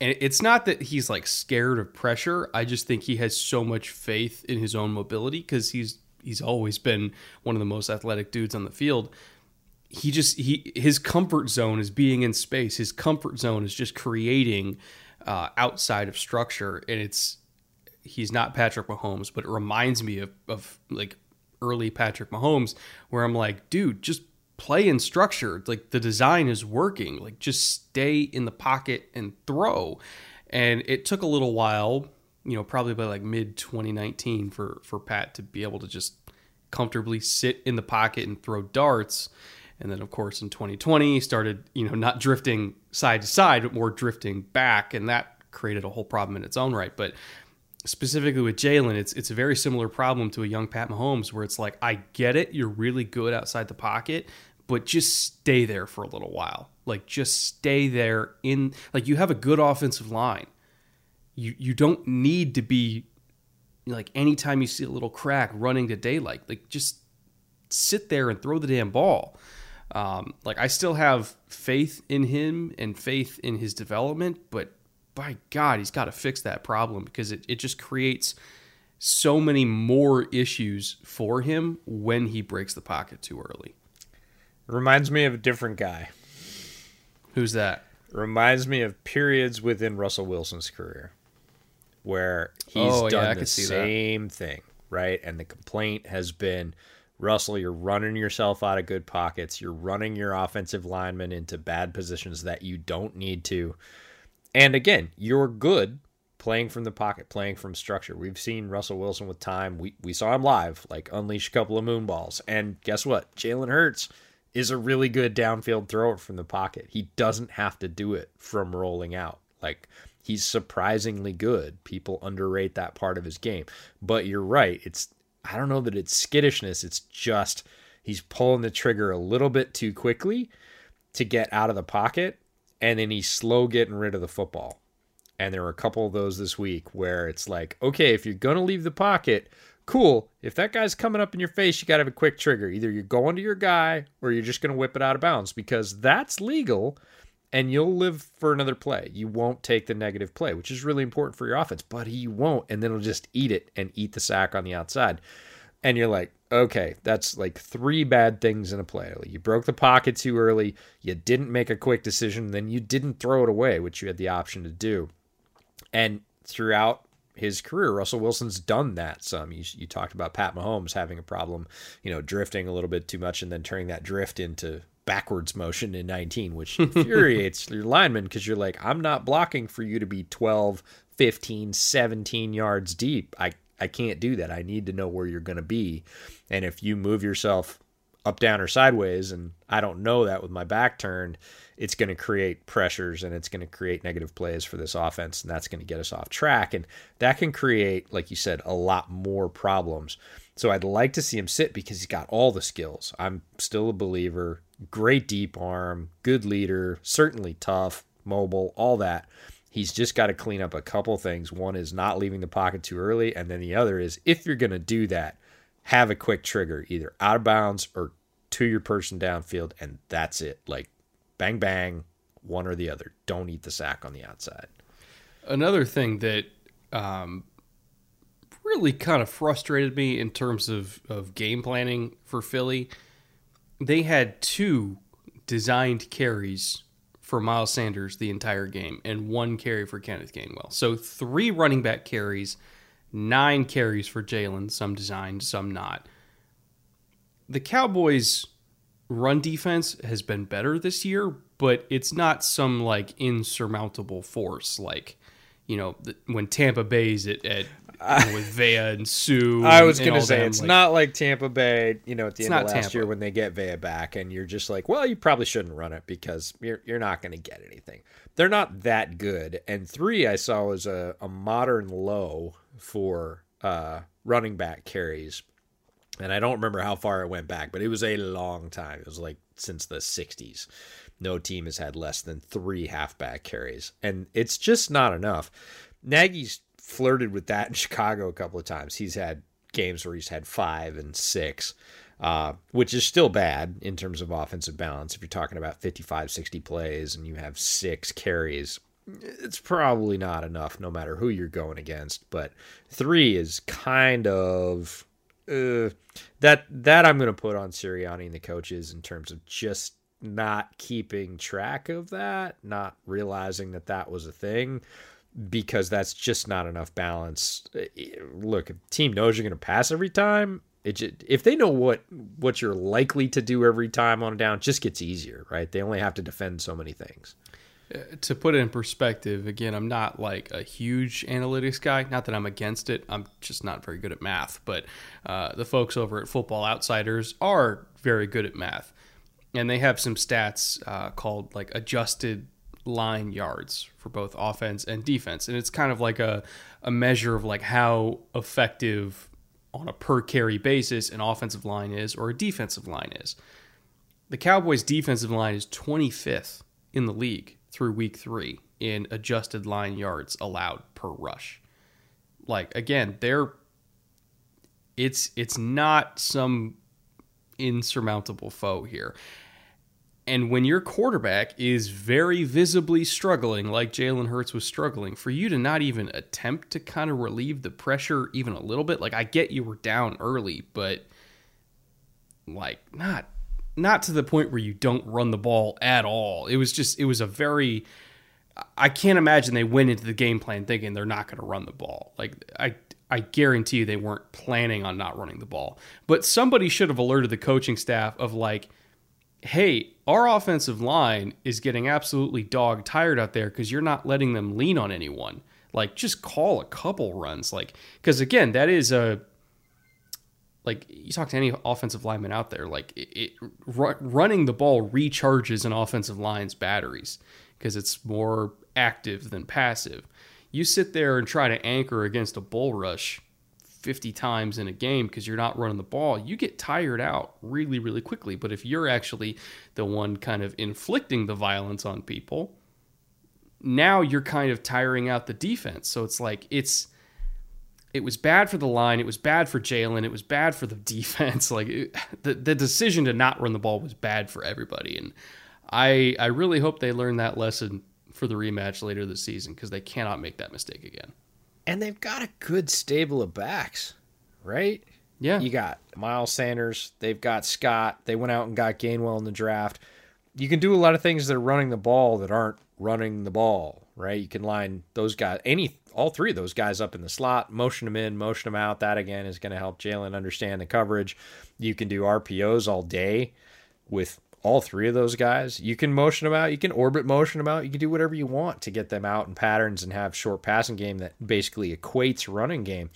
[SPEAKER 2] and it's not that he's like scared of pressure. I just think he has so much faith in his own mobility because he's he's always been one of the most athletic dudes on the field. He just he his comfort zone is being in space. His comfort zone is just creating uh, outside of structure, and it's he's not Patrick Mahomes, but it reminds me of of like early Patrick Mahomes, where I'm like, dude, just play in structure. Like the design is working. Like just stay in the pocket and throw. And it took a little while, you know, probably by like mid 2019 for for Pat to be able to just comfortably sit in the pocket and throw darts. And then of course in 2020 he started, you know, not drifting side to side, but more drifting back and that created a whole problem in its own right. But specifically with Jalen, it's it's a very similar problem to a young Pat Mahomes, where it's like, I get it, you're really good outside the pocket, but just stay there for a little while. Like just stay there in like you have a good offensive line. You you don't need to be like anytime you see a little crack running to daylight. Like just sit there and throw the damn ball. Um, like I still have faith in him and faith in his development, but by God, he's got to fix that problem because it, it just creates so many more issues for him when he breaks the pocket too early.
[SPEAKER 3] Reminds me of a different guy.
[SPEAKER 2] Who's that?
[SPEAKER 3] Reminds me of periods within Russell Wilson's career where he's oh, done yeah, the same that. thing, right? And the complaint has been Russell, you're running yourself out of good pockets. You're running your offensive linemen into bad positions that you don't need to. And again, you're good playing from the pocket, playing from structure. We've seen Russell Wilson with time. We we saw him live, like unleash a couple of moon balls. And guess what? Jalen Hurts is a really good downfield thrower from the pocket. He doesn't have to do it from rolling out. Like he's surprisingly good. People underrate that part of his game. But you're right. It's I don't know that it's skittishness. It's just he's pulling the trigger a little bit too quickly to get out of the pocket and then he's slow getting rid of the football. And there were a couple of those this week where it's like, okay, if you're going to leave the pocket, cool. If that guy's coming up in your face, you got to have a quick trigger. Either you're going to your guy or you're just going to whip it out of bounds because that's legal and you'll live for another play. You won't take the negative play, which is really important for your offense, but he won't. And then he'll just eat it and eat the sack on the outside. And you're like, okay, that's like three bad things in a play. Like you broke the pocket too early, you didn't make a quick decision, then you didn't throw it away, which you had the option to do. And throughout his career, Russell Wilson's done that some. You, you talked about Pat Mahomes having a problem, you know, drifting a little bit too much and then turning that drift into backwards motion in 19, which (laughs) infuriates your lineman because you're like, I'm not blocking for you to be 12, 15, 17 yards deep. I I can't do that. I need to know where you're going to be. And if you move yourself up, down, or sideways, and I don't know that with my back turned, it's going to create pressures and it's going to create negative plays for this offense. And that's going to get us off track. And that can create, like you said, a lot more problems. So I'd like to see him sit because he's got all the skills. I'm still a believer. Great deep arm, good leader, certainly tough, mobile, all that. He's just got to clean up a couple things. One is not leaving the pocket too early, and then the other is if you're going to do that, have a quick trigger, either out of bounds or to your person downfield, and that's it. Like bang bang, one or the other. Don't eat the sack on the outside.
[SPEAKER 2] Another thing that um, really kind of frustrated me in terms of, of game planning for Philly, they had two designed carries for Miles Sanders the entire game and one carry for Kenneth Gainwell. So three running back carries, nine carries for Jalen, some designed, some not. The Cowboys' run defense has been better this year, but it's not some like insurmountable force like you know when Tampa Bay's at, at with Vea and Suh. (laughs)
[SPEAKER 3] I was
[SPEAKER 2] going
[SPEAKER 3] to say it's
[SPEAKER 2] like,
[SPEAKER 3] not like Tampa Bay, you know, at the end of last
[SPEAKER 2] Tampa.
[SPEAKER 3] year when they get Vea back, and you're just like, well, you probably shouldn't run it because you're you're not going to get anything. They're not that good. And three, I saw was a, a modern low for uh, running back carries, and I don't remember how far it went back, but it was a long time. It was like since the '60s. No team has had less than three halfback carries, and it's just not enough. Nagy's flirted with that in (laughs) Chicago a couple of times. He's had games where he's had five and six, uh, which is still bad in terms of offensive balance. If you're talking about 55, 60 plays and you have six carries, it's probably not enough no matter who you're going against. But three is kind of. Uh, that that I'm going to put on Sirianni and the coaches in terms of just not keeping track of that, not realizing that that was a thing because that's just not enough balance. Look, team knows you're going to pass every time, it just, if they know what what you're likely to do every time on a down, it just gets easier, right? They only have to defend so many things.
[SPEAKER 2] to put it in perspective, again, I'm not like a huge analytics guy. Not that I'm against it. I'm just not very good at math. But uh, the folks over at Football Outsiders are very good at math, and they have some stats uh, called like adjusted line yards for both offense and defense, and it's kind of like a a measure of like how effective on a per carry basis an offensive line is or a defensive line is. The Cowboys' defensive line is 25th in the league through week three in adjusted line yards allowed per rush. Like again, they're it's it's not some insurmountable foe here. And when your quarterback is very visibly struggling, like Jalen Hurts was struggling, for you to not even attempt to kind of relieve the pressure even a little bit, like I get you were down early, but like not not to the point where you don't run the ball at all. It was just it was a very I can't imagine they went into the game plan thinking they're not going to run the ball. Like I I guarantee you they weren't planning on not running the ball. But somebody should have alerted the coaching staff of like hey, our offensive line is getting absolutely dog tired out there cuz you're not letting them lean on anyone. Like just call a couple runs like cuz again, that is a like you talk to any offensive lineman out there, like it, it ru- running the ball recharges an offensive line's batteries because it's more active than passive. You sit there and try to anchor against a bull rush 50 times in a game because you're not running the ball, you get tired out really, really quickly. But if you're actually the one kind of inflicting the violence on people, now you're kind of tiring out the defense. So it's like it's it was bad for the line. It was bad for Jalen. It was bad for the (laughs) defense. Like it, the the decision to not run the ball was bad for everybody. And I I really hope they learn that lesson for the rematch later this season because they cannot make that mistake again.
[SPEAKER 3] And they've got a good stable of backs, right?
[SPEAKER 2] Yeah,
[SPEAKER 3] You got Miles Sanders. They've got Scott. They went out and got Gainwell in the draft. You can do a lot of things that are running the ball that aren't running the ball, right? You can line those guys, any, all three of those guys up in the slot, motion them in, motion them out. That again is going to help Jalen understand the coverage. You can do RPOs all day with all three of those guys. You can motion them out. You can orbit motion them out. You can do whatever you want to get them out in patterns and have short passing game that basically equates running game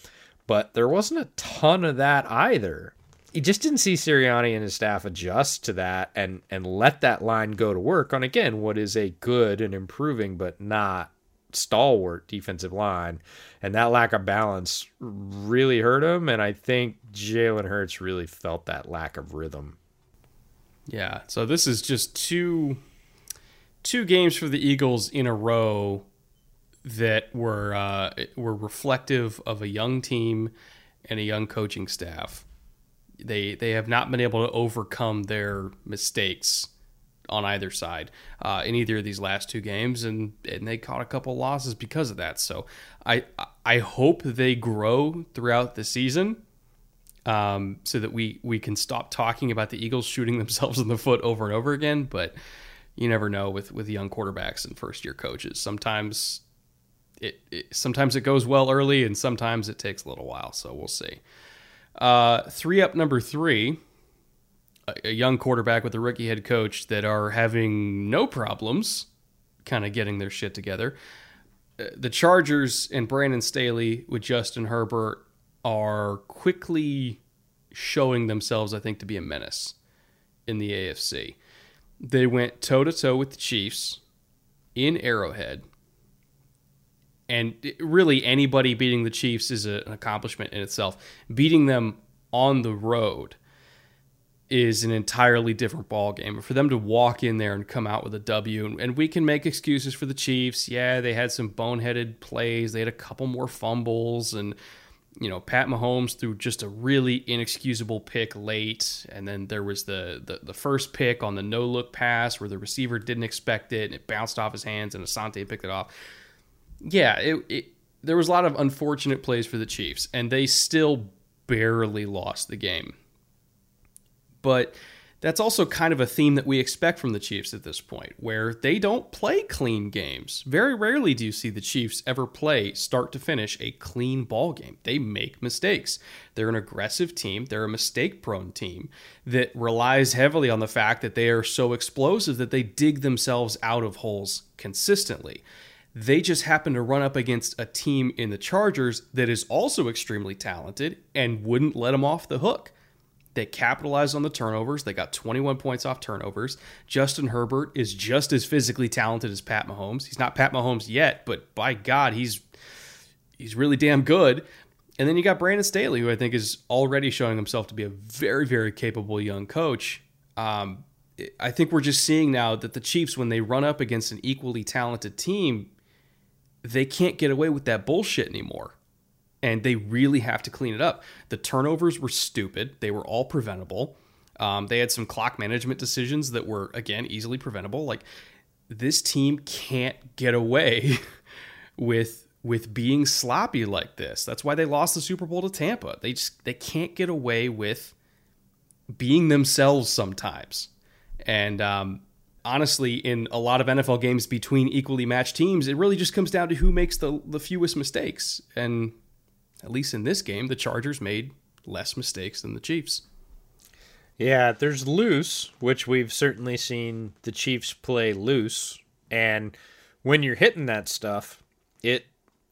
[SPEAKER 3] but there wasn't a ton of that either. He just didn't see Sirianni and his staff adjust to that and and let that line go to work on again what is a good and improving but not stalwart defensive line. And that lack of balance really hurt him. And I think Jalen Hurts really felt that lack of rhythm.
[SPEAKER 2] Yeah. So this is just two two games for the Eagles in a row that were uh, were reflective of a young team and a young coaching staff. They they have not been able to overcome their mistakes on either side uh, in either of these last two games, and and they caught a couple losses because of that. So I I hope they grow throughout the season um, so that we we can stop talking about the Eagles shooting (laughs) themselves in the foot over and over again. But you never know with with young quarterbacks and first year coaches. Sometimes it, it, sometimes it goes well early, and sometimes it takes a little while. So we'll see. Uh, three up, number three, a, a young quarterback with a rookie head coach that are having no problems, kind of getting their shit together. Uh, the Chargers and Brandon Staley with Justin Herbert are quickly showing themselves, I think, to be a menace in the AFC. They went toe to toe with the Chiefs in Arrowhead. And really, anybody beating the Chiefs is an accomplishment in itself. Beating them on the road is an entirely different ball game. For them to walk in there and come out with a W, and we can make excuses for the Chiefs. Yeah, they had some boneheaded plays. They had a couple more fumbles, and you know, Pat Mahomes threw just a really inexcusable pick late, and then there was the, the the, first pick on the no look pass where the receiver didn't expect it and it bounced off his hands and Asante picked it off. Yeah, it, it there was a lot of unfortunate plays for the Chiefs, and they still barely lost the game. But that's also kind of a theme that we expect from the Chiefs at this point, where they don't play clean games. Very rarely do you see the Chiefs ever play start to finish a clean ball game. They make mistakes. They're an aggressive team, they're a mistake prone team that relies heavily on the fact that they are so explosive that they dig themselves out of holes consistently. They just happen to run up against a team in the Chargers that is also extremely talented and wouldn't let them off the hook. They capitalized on the turnovers. They got 21 points off turnovers. Justin Herbert is just as physically talented as Pat Mahomes. He's not Pat Mahomes yet, but by God, he's he's really damn good. And then you got Brandon Staley, who I think is already showing himself to be a very, very capable young coach. Um, I think we're just seeing now that the Chiefs, when they run up against an equally talented team, they can't get away with that bullshit anymore and they really have to clean it up. The turnovers were stupid, they were all preventable. Um, they had some clock management decisions that were, again, easily preventable. Like, this team can't get away (laughs) with with being sloppy like this. That's why they lost the Super Bowl to Tampa. They just they can't get away with being themselves sometimes. And um, honestly, in a lot of NFL games between equally matched teams, it really just comes down to who makes the the fewest mistakes. And at least in this game, the Chargers made less mistakes than the Chiefs.
[SPEAKER 3] Yeah, there's loose, which we've certainly seen the Chiefs play loose, and when you're hitting that stuff, it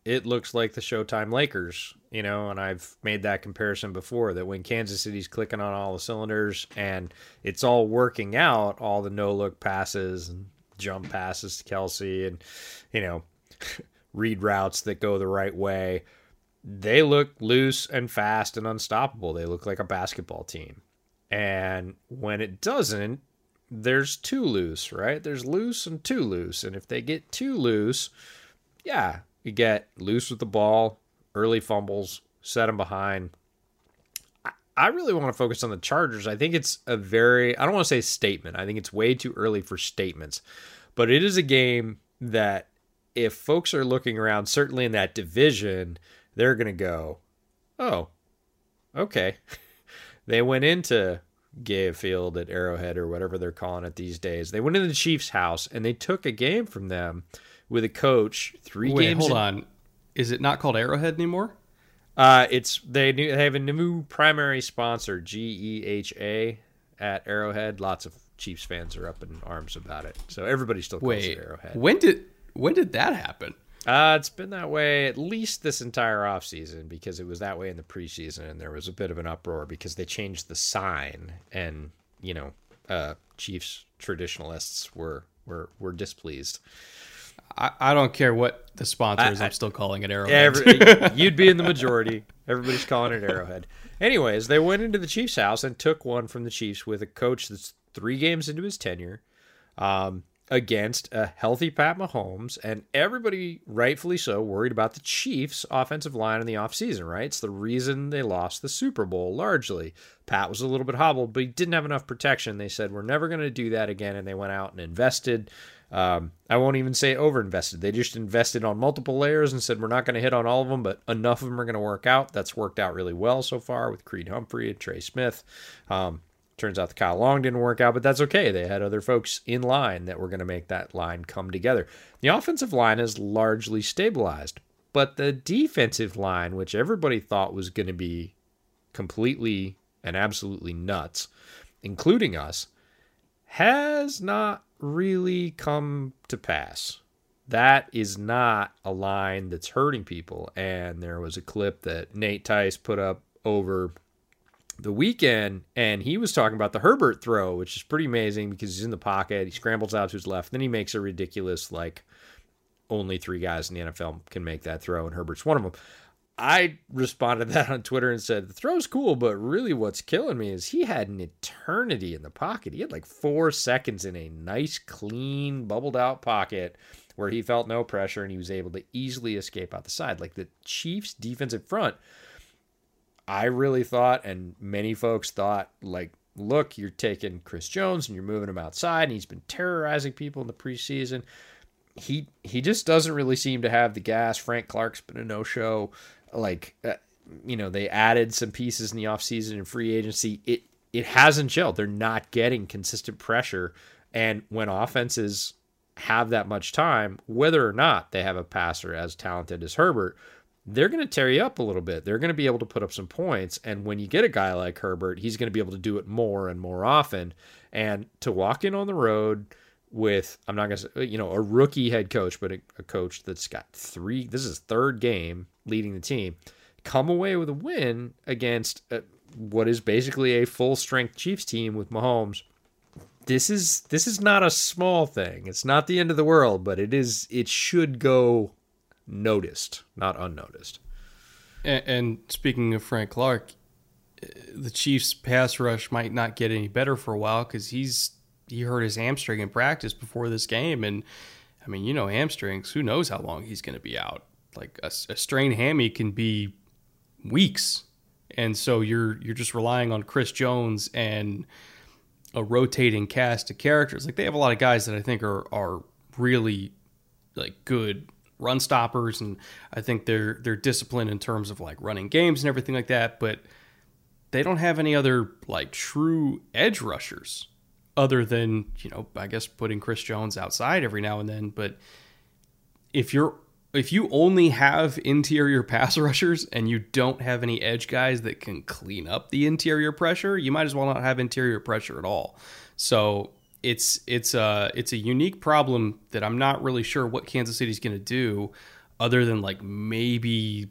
[SPEAKER 3] it looks like the Showtime Lakers, you know, and I've made that comparison before that when Kansas City's clicking on all the cylinders and it's all working out, all the no look passes and jump passes to Kelce and you know, (laughs) read routes that go the right way they look loose and fast and unstoppable. They look like a basketball team. And when it doesn't, there's too loose, right? There's loose and too loose. And if they get too loose, yeah, you get loose with the ball, early fumbles, set them behind. I really want to focus on the Chargers. I think it's a very, I don't want to say statement. I think it's way too early for statements. But it is a game that if folks are looking around, certainly in that division, they're going to go, oh, okay. (laughs) they went into GEHA Field at Arrowhead or whatever they're calling it these days. They went into the Chiefs' house and they took a game from them with a coach. Three
[SPEAKER 2] Wait,
[SPEAKER 3] games.
[SPEAKER 2] Hold in- on, is it not called Arrowhead anymore?
[SPEAKER 3] Uh, it's they, they have a new primary sponsor, G E H A, at Arrowhead. Lots of Chiefs fans are up in arms about it. So everybody still calls
[SPEAKER 2] Wait,
[SPEAKER 3] it Arrowhead.
[SPEAKER 2] When did when did that happen?
[SPEAKER 3] Uh, it's been that way at least this entire offseason because it was that way in the preseason and there was a bit of an uproar because they changed the sign and, you know, uh, Chiefs traditionalists were were were displeased.
[SPEAKER 2] I, I don't care what the sponsor is. I, am still calling it Arrowhead.
[SPEAKER 3] Every, (laughs) you'd be in the majority. Everybody's calling it Arrowhead. Anyways, they went into the Chiefs' house and took one from the Chiefs with a coach that's three games into his tenure. Um, against a healthy Pat Mahomes, and everybody, rightfully so, worried about the Chiefs' offensive line in the offseason, right? It's the reason they lost the Super Bowl largely. Pat was a little bit hobbled, but he didn't have enough protection. They said, We're never going to do that again. And they went out and invested. Um, I won't even say overinvested. They just invested on multiple layers and said, We're not going to hit on all of them, but enough of them are going to work out. That's worked out really well so far with Creed Humphrey and Trey Smith. Um, Turns out the Kyle Long didn't work out, but that's okay. They had other folks in line that were going to make that line come together. The offensive line is largely stabilized, but the defensive line, which everybody thought was going to be completely and absolutely nuts, including us, has not really come to pass. That is not a line that's hurting people. And there was a clip that Nate Tice put up over the weekend, and he was talking about the Herbert throw, which is pretty amazing because he's in the pocket, he scrambles out to his left, then he makes a ridiculous like only three guys in the NFL can make that throw, and Herbert's one of them. I responded (laughs) that on Twitter and said, the throw's cool, but really what's killing me is he had an eternity in the pocket. He had like four seconds in a nice, clean, bubbled out pocket where he felt no pressure and he was able to easily escape out the side. Like the Chiefs' defensive front, I really thought, and many folks thought, like, look, you're taking Chris Jones and you're moving him outside, and he's been terrorizing people in the preseason. He he just doesn't really seem to have the gas. Frank Clark's been a no show like uh, you know they added some pieces in the offseason and free agency it it hasn't gelled they're not getting consistent pressure and when offenses have that much time whether or not they have a passer as talented as Herbert they're going to tear you up a little bit they're going to be able to put up some points and when you get a guy like Herbert he's going to be able to do it more and more often and to walk in on the road with I'm not gonna say you know a rookie head coach, but a, a, coach that's got three. This is third game leading the team. Come away with a win against a, what is basically a full strength Chiefs team with Mahomes. This is this is not a small thing. It's not the end of the world, but it is. It should go noticed, not unnoticed.
[SPEAKER 2] And, and speaking of Frank Clark, uh, the Chiefs' pass rush might not get any better for a while because he's he hurt his hamstring in practice before this game, and I mean, you know, hamstrings. Who knows how long he's going to be out? Like a, a strained hammy can be weeks, and so you're you're just relying on Chris Jones and a rotating cast of characters. Like they have a lot of guys that I think are are really like good run stoppers, and I think they're they're disciplined in terms of like running games and everything like that. But they don't have any other like true edge rushers other than you know I guess putting Chris Jones outside every now and then. But if you're if you only have interior (laughs) pass rushers and you don't have any edge guys that can clean up the interior pressure, you might as well not have interior pressure at all. So it's it's a it's a unique problem that I'm not really sure what Kansas City's going to do, other than like maybe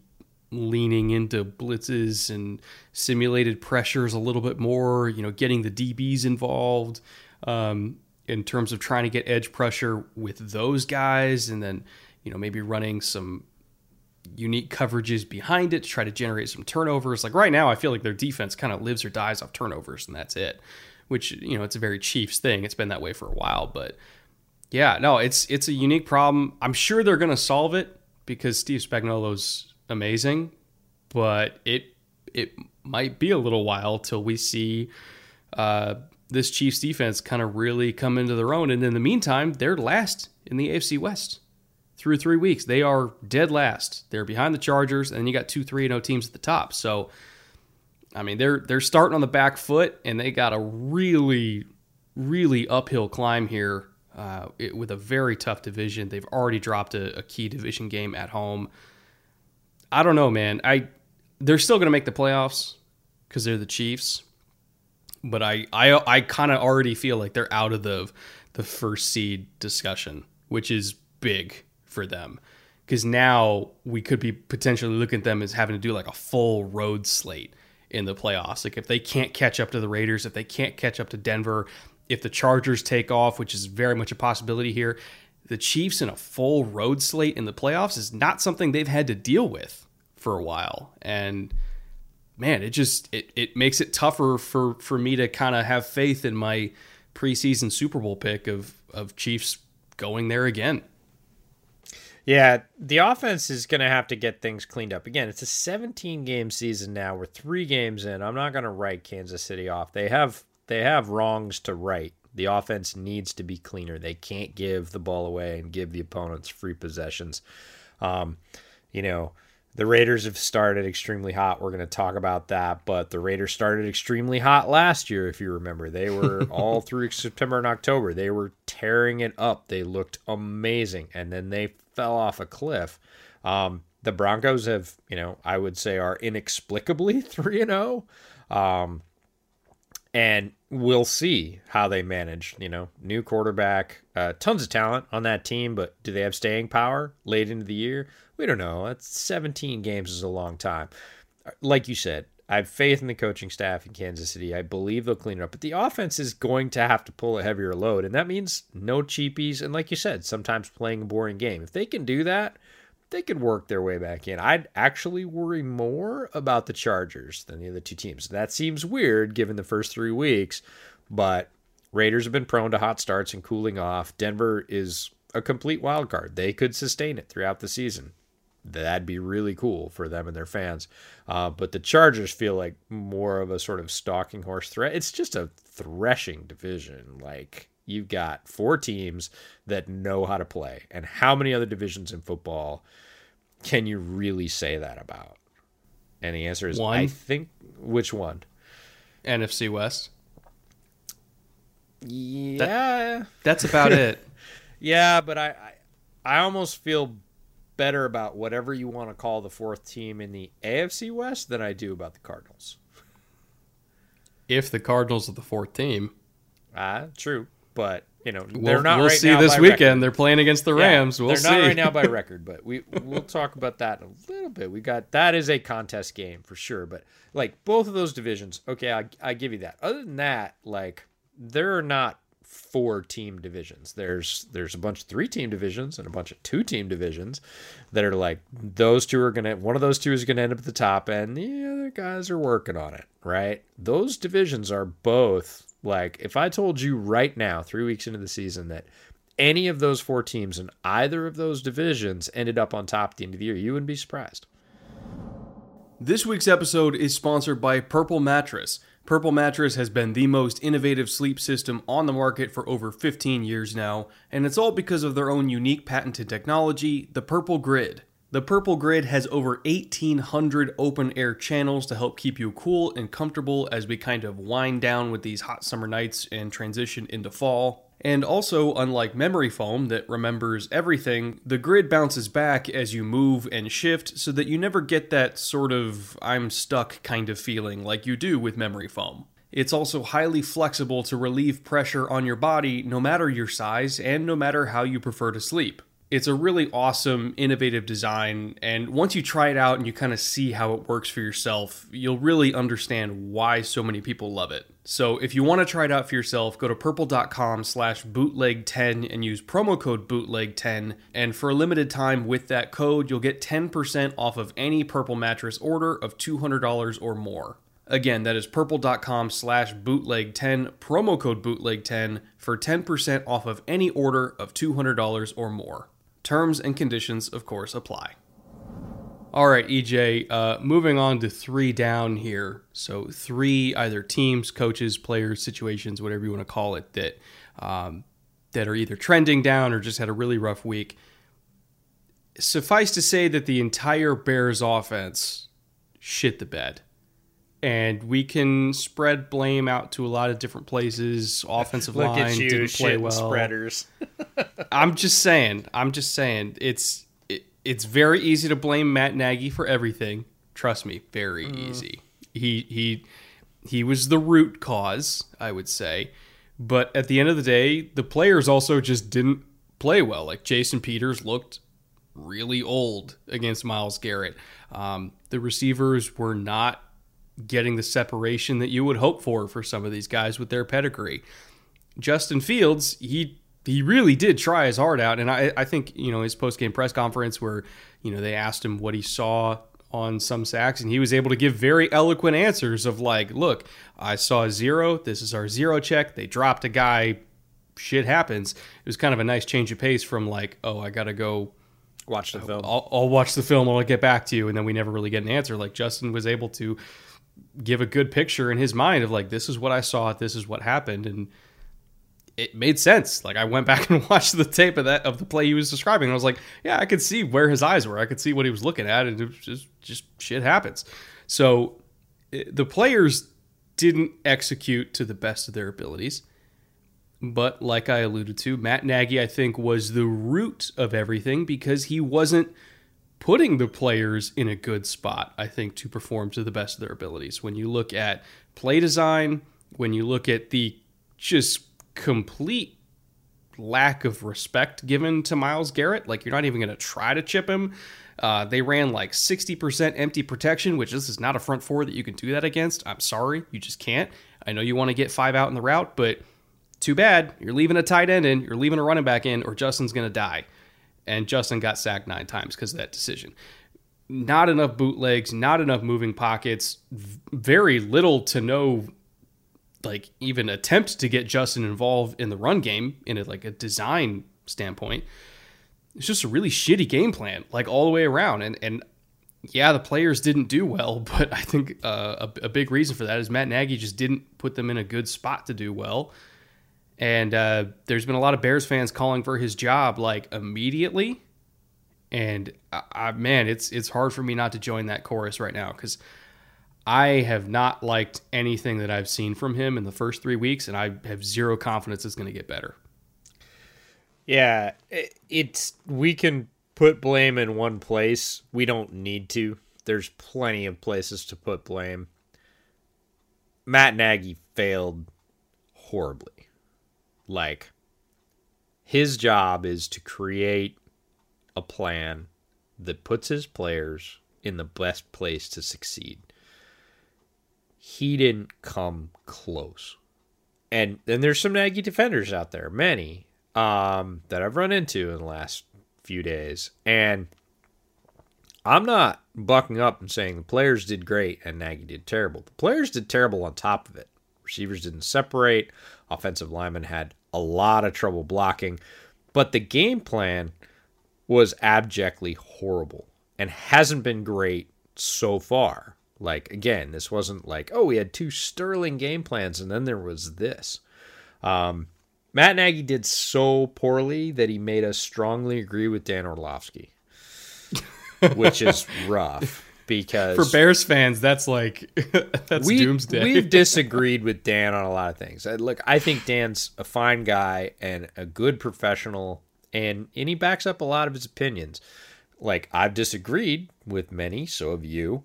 [SPEAKER 2] leaning into blitzes and simulated pressures a little bit more, you know, getting the DBs involved um, in terms of trying to get edge pressure with those guys and then, you know, maybe running some unique coverages behind it to try to generate some turnovers. Like right now, I feel like their defense kind of lives or dies off turnovers and that's it, which, you know, it's a very Chiefs thing. It's been that way for a while, but yeah, no, it's, it's a unique problem. I'm sure they're going to solve it because Steve Spagnuolo's amazing, but it it might be a little while till we see uh, this Chiefs defense kind of really come into their own. And in the meantime, they're last in the AFC West through three weeks. They are dead last. They're behind the Chargers, and you got two three and oh teams at the top. So, I mean, they're they're starting on the back foot, and they got a really really uphill climb here uh, it, with a very tough division. They've already dropped a, a key division game at home. I don't know, man. I they're still going to make the playoffs because they're the Chiefs, but I I I kind of already feel like they're out of the the first seed discussion, which is big for them because now we could be potentially looking at them as having to do like a full road slate in the playoffs. Like if they can't catch up to the Raiders, if they can't catch up to Denver, if the Chargers take off, which is very much a possibility here, the Chiefs in a full road slate in the playoffs is not something they've had to deal with for a while and man it just it, it makes it tougher for for me to kind of have faith in my preseason super bowl pick of of chiefs going there again
[SPEAKER 3] yeah the offense is going to have to get things cleaned up. Again it's a 17 game season now. We're three games in. I'm not going to write kansas city off. They have they have wrongs to right. The offense needs to be cleaner. They can't give the ball away and give the opponents free possessions. Um, you know the Raiders have started extremely hot. We're going to talk about that, but the Raiders started extremely hot last year, if you remember. They were (laughs) all through September and October. They were tearing it up. They looked amazing, and then they fell off a cliff. Um, the Broncos have, you know, I would say are inexplicably (laughs) 3 and 0. And we'll see how they manage. You know, new quarterback, uh, tons of talent on that team, but do they have staying power late into the year? We don't know. That's 17 games is a long time. Like you said, I have faith in the coaching staff in Kansas City. I believe they'll clean it up, but the offense is going to have to pull a heavier load, and that means no cheapies. And like you said, sometimes playing a boring game. If they can do that, they could work their way back in. I'd actually worry more about the Chargers than the other two teams. That seems weird given the first three weeks, but Raiders have been prone to hot starts and cooling off. Denver is a complete wild card. They could sustain it throughout the season. That'd be really cool for them and their fans. Uh, but the Chargers feel like more of a sort of stalking horse threat. It's just a threshing division. Like you've got four teams that know how to play. And how many other divisions in football can you really say that about? And the answer is
[SPEAKER 2] one.
[SPEAKER 3] I think which one?
[SPEAKER 2] NFC West.
[SPEAKER 3] Yeah.
[SPEAKER 2] That, that's about it. (laughs)
[SPEAKER 3] Yeah, but I, I I almost feel better about whatever you want to call the fourth team in the AFC West than I do about the Cardinals.
[SPEAKER 2] If the Cardinals are the fourth team.
[SPEAKER 3] Ah, true but you know
[SPEAKER 2] we'll,
[SPEAKER 3] they're not.
[SPEAKER 2] We'll
[SPEAKER 3] right
[SPEAKER 2] see this weekend.
[SPEAKER 3] Record.
[SPEAKER 2] They're playing against the Rams.
[SPEAKER 3] Yeah,
[SPEAKER 2] we'll
[SPEAKER 3] they're
[SPEAKER 2] see.
[SPEAKER 3] not right now by (laughs) record, but we we'll talk about that a little bit. We got that is a contest game for sure. But like both of those divisions, okay, I I give you that. Other than that, like there are not four team divisions. There's there's a bunch of three team divisions and a bunch of two team divisions that are like those two are gonna one of those two is gonna end up at the top and the other guys are working on it, right? Those divisions are both like, if I told you right now, three weeks into the season, that any of those four teams in either of those divisions ended up on top at the end of the year, you wouldn't be surprised.
[SPEAKER 2] This week's episode is sponsored by Purple Mattress. Purple Mattress has been the most innovative sleep system on the market for over 15 years now, and it's all because of their own unique patented technology, the Purple Grid. The Purple Grid has over 1,800 open air channels to help keep you cool and comfortable as we kind of wind down with these hot summer nights and transition into fall. And also, unlike memory foam that remembers everything, the grid bounces back as you move and shift so that you never get that sort of I'm stuck kind of feeling like you do with memory foam. It's also highly flexible to relieve pressure on your body no matter your size and no matter how you prefer to sleep it's a really awesome, innovative design. And once you try it out and you kind of see how it works for yourself, you'll really understand why so many people love it. So if you want to try it out for yourself, go to purple.com slash bootleg10 and use promo code bootleg10. And for a limited time with that code, you'll get 10% off of any purple mattress order of $200 or more. Again, that is purple.com slash bootleg10, promo code bootleg10 for 10% off of any order of $200 or more. Terms and conditions, of course, apply. All right, EJ, uh, moving on to three down here. So, three either teams, coaches, players, situations, whatever you want to call it, that, um, that are either trending down or just had a really rough week. Suffice to say that the entire Bears offense shit the bed and we can spread blame out to a lot of different places. Offensive
[SPEAKER 3] Look
[SPEAKER 2] line
[SPEAKER 3] you,
[SPEAKER 2] didn't play well.
[SPEAKER 3] Spreaders. (laughs)
[SPEAKER 2] I'm just saying. I'm just saying. It's it, it's very easy to blame Matt Nagy for everything. Trust me, very mm. easy. He he he was the root cause, I would say. But at the end of the day, the players also just didn't play well. Like Jason Peters looked really old against Myles Garrett. Um, the receivers were not getting the separation that you would hope for for some of these guys with their pedigree. Justin Fields, he he really did try his heart out, and I I think you know his post game press conference where you know they asked him what he saw on some sacks, and he was able to give very eloquent answers of like, look, I saw a zero. This is our zero check. They dropped a guy. Shit happens. It was kind of a nice change of pace from like, oh, I got to go
[SPEAKER 3] watch the film.
[SPEAKER 2] I'll, I'll, watch the film and I'll get back to you. And then we never really get an answer. Like Justin was able to give a good picture in his mind of like this is what I saw, this is what happened, and it made sense. Like I went (laughs) back and watched the tape of that of the play he was describing, and I was like, yeah, I could see where his eyes were. I could see what he was looking at, and just just shit happens. So it, the players didn't execute to the best of their abilities. But like I alluded to, Matt Nagy, I think, was the root of everything because he wasn't putting the players in a good spot, I think, to perform to the best of their abilities. When you look at play design, when you look at the just complete lack of respect given to Myles Garrett, like you're not even going to try to chip him. Uh, they ran like 60% empty protection, which this is not a front four that you can do that against. I'm sorry, you just can't. I know you want to get five out in the route, but too bad. You're leaving a tight end in, you're leaving a running back in, or Justin's going to die. And Justin got sacked nine times because of that decision. Not enough bootlegs, not enough moving pockets, very little to no like even attempt to get Justin involved in the run game in a, like a design standpoint. It's just a really shitty game plan, like all the way around. And and yeah, the players didn't do well, (laughs) but I think uh, a, a, big reason for that is Matt Nagy just didn't put them in a good spot to do well. And uh, there's been a lot of Bears fans calling for his job like immediately. And I, I, man, it's it's hard for me not to join that chorus right now because I have not liked anything that I've seen from him in the first three weeks, and I have zero confidence it's going to get better.
[SPEAKER 3] Yeah, it's we can put blame in one place. We don't need to. There's plenty of places to put blame. Matt Nagy failed horribly. Like his job is to create a plan that puts his players in the best place to succeed. He didn't come close. And then there's some Nagy defenders out there, many, um, that I've run into in the last few days. And I'm not bucking up and saying the players did great and Nagy did terrible. The players did terrible on top of it. Receivers didn't separate. Offensive linemen had a lot of trouble blocking. But the game plan was abjectly horrible and hasn't been great so far. Like, again, this wasn't like, oh, we had two sterling game plans and then there was this. Um, Matt Nagy did so poorly that he made us strongly agree with Dan Orlovsky, which is (laughs) rough because
[SPEAKER 2] for Bears fans, that's like (laughs) that's we, doomsday.
[SPEAKER 3] we've (laughs) disagreed with Dan on a lot of things. Uh, look, I think Dan's a fine guy and a good professional, and and he backs up a lot of his opinions. Like I've disagreed with many, so have you.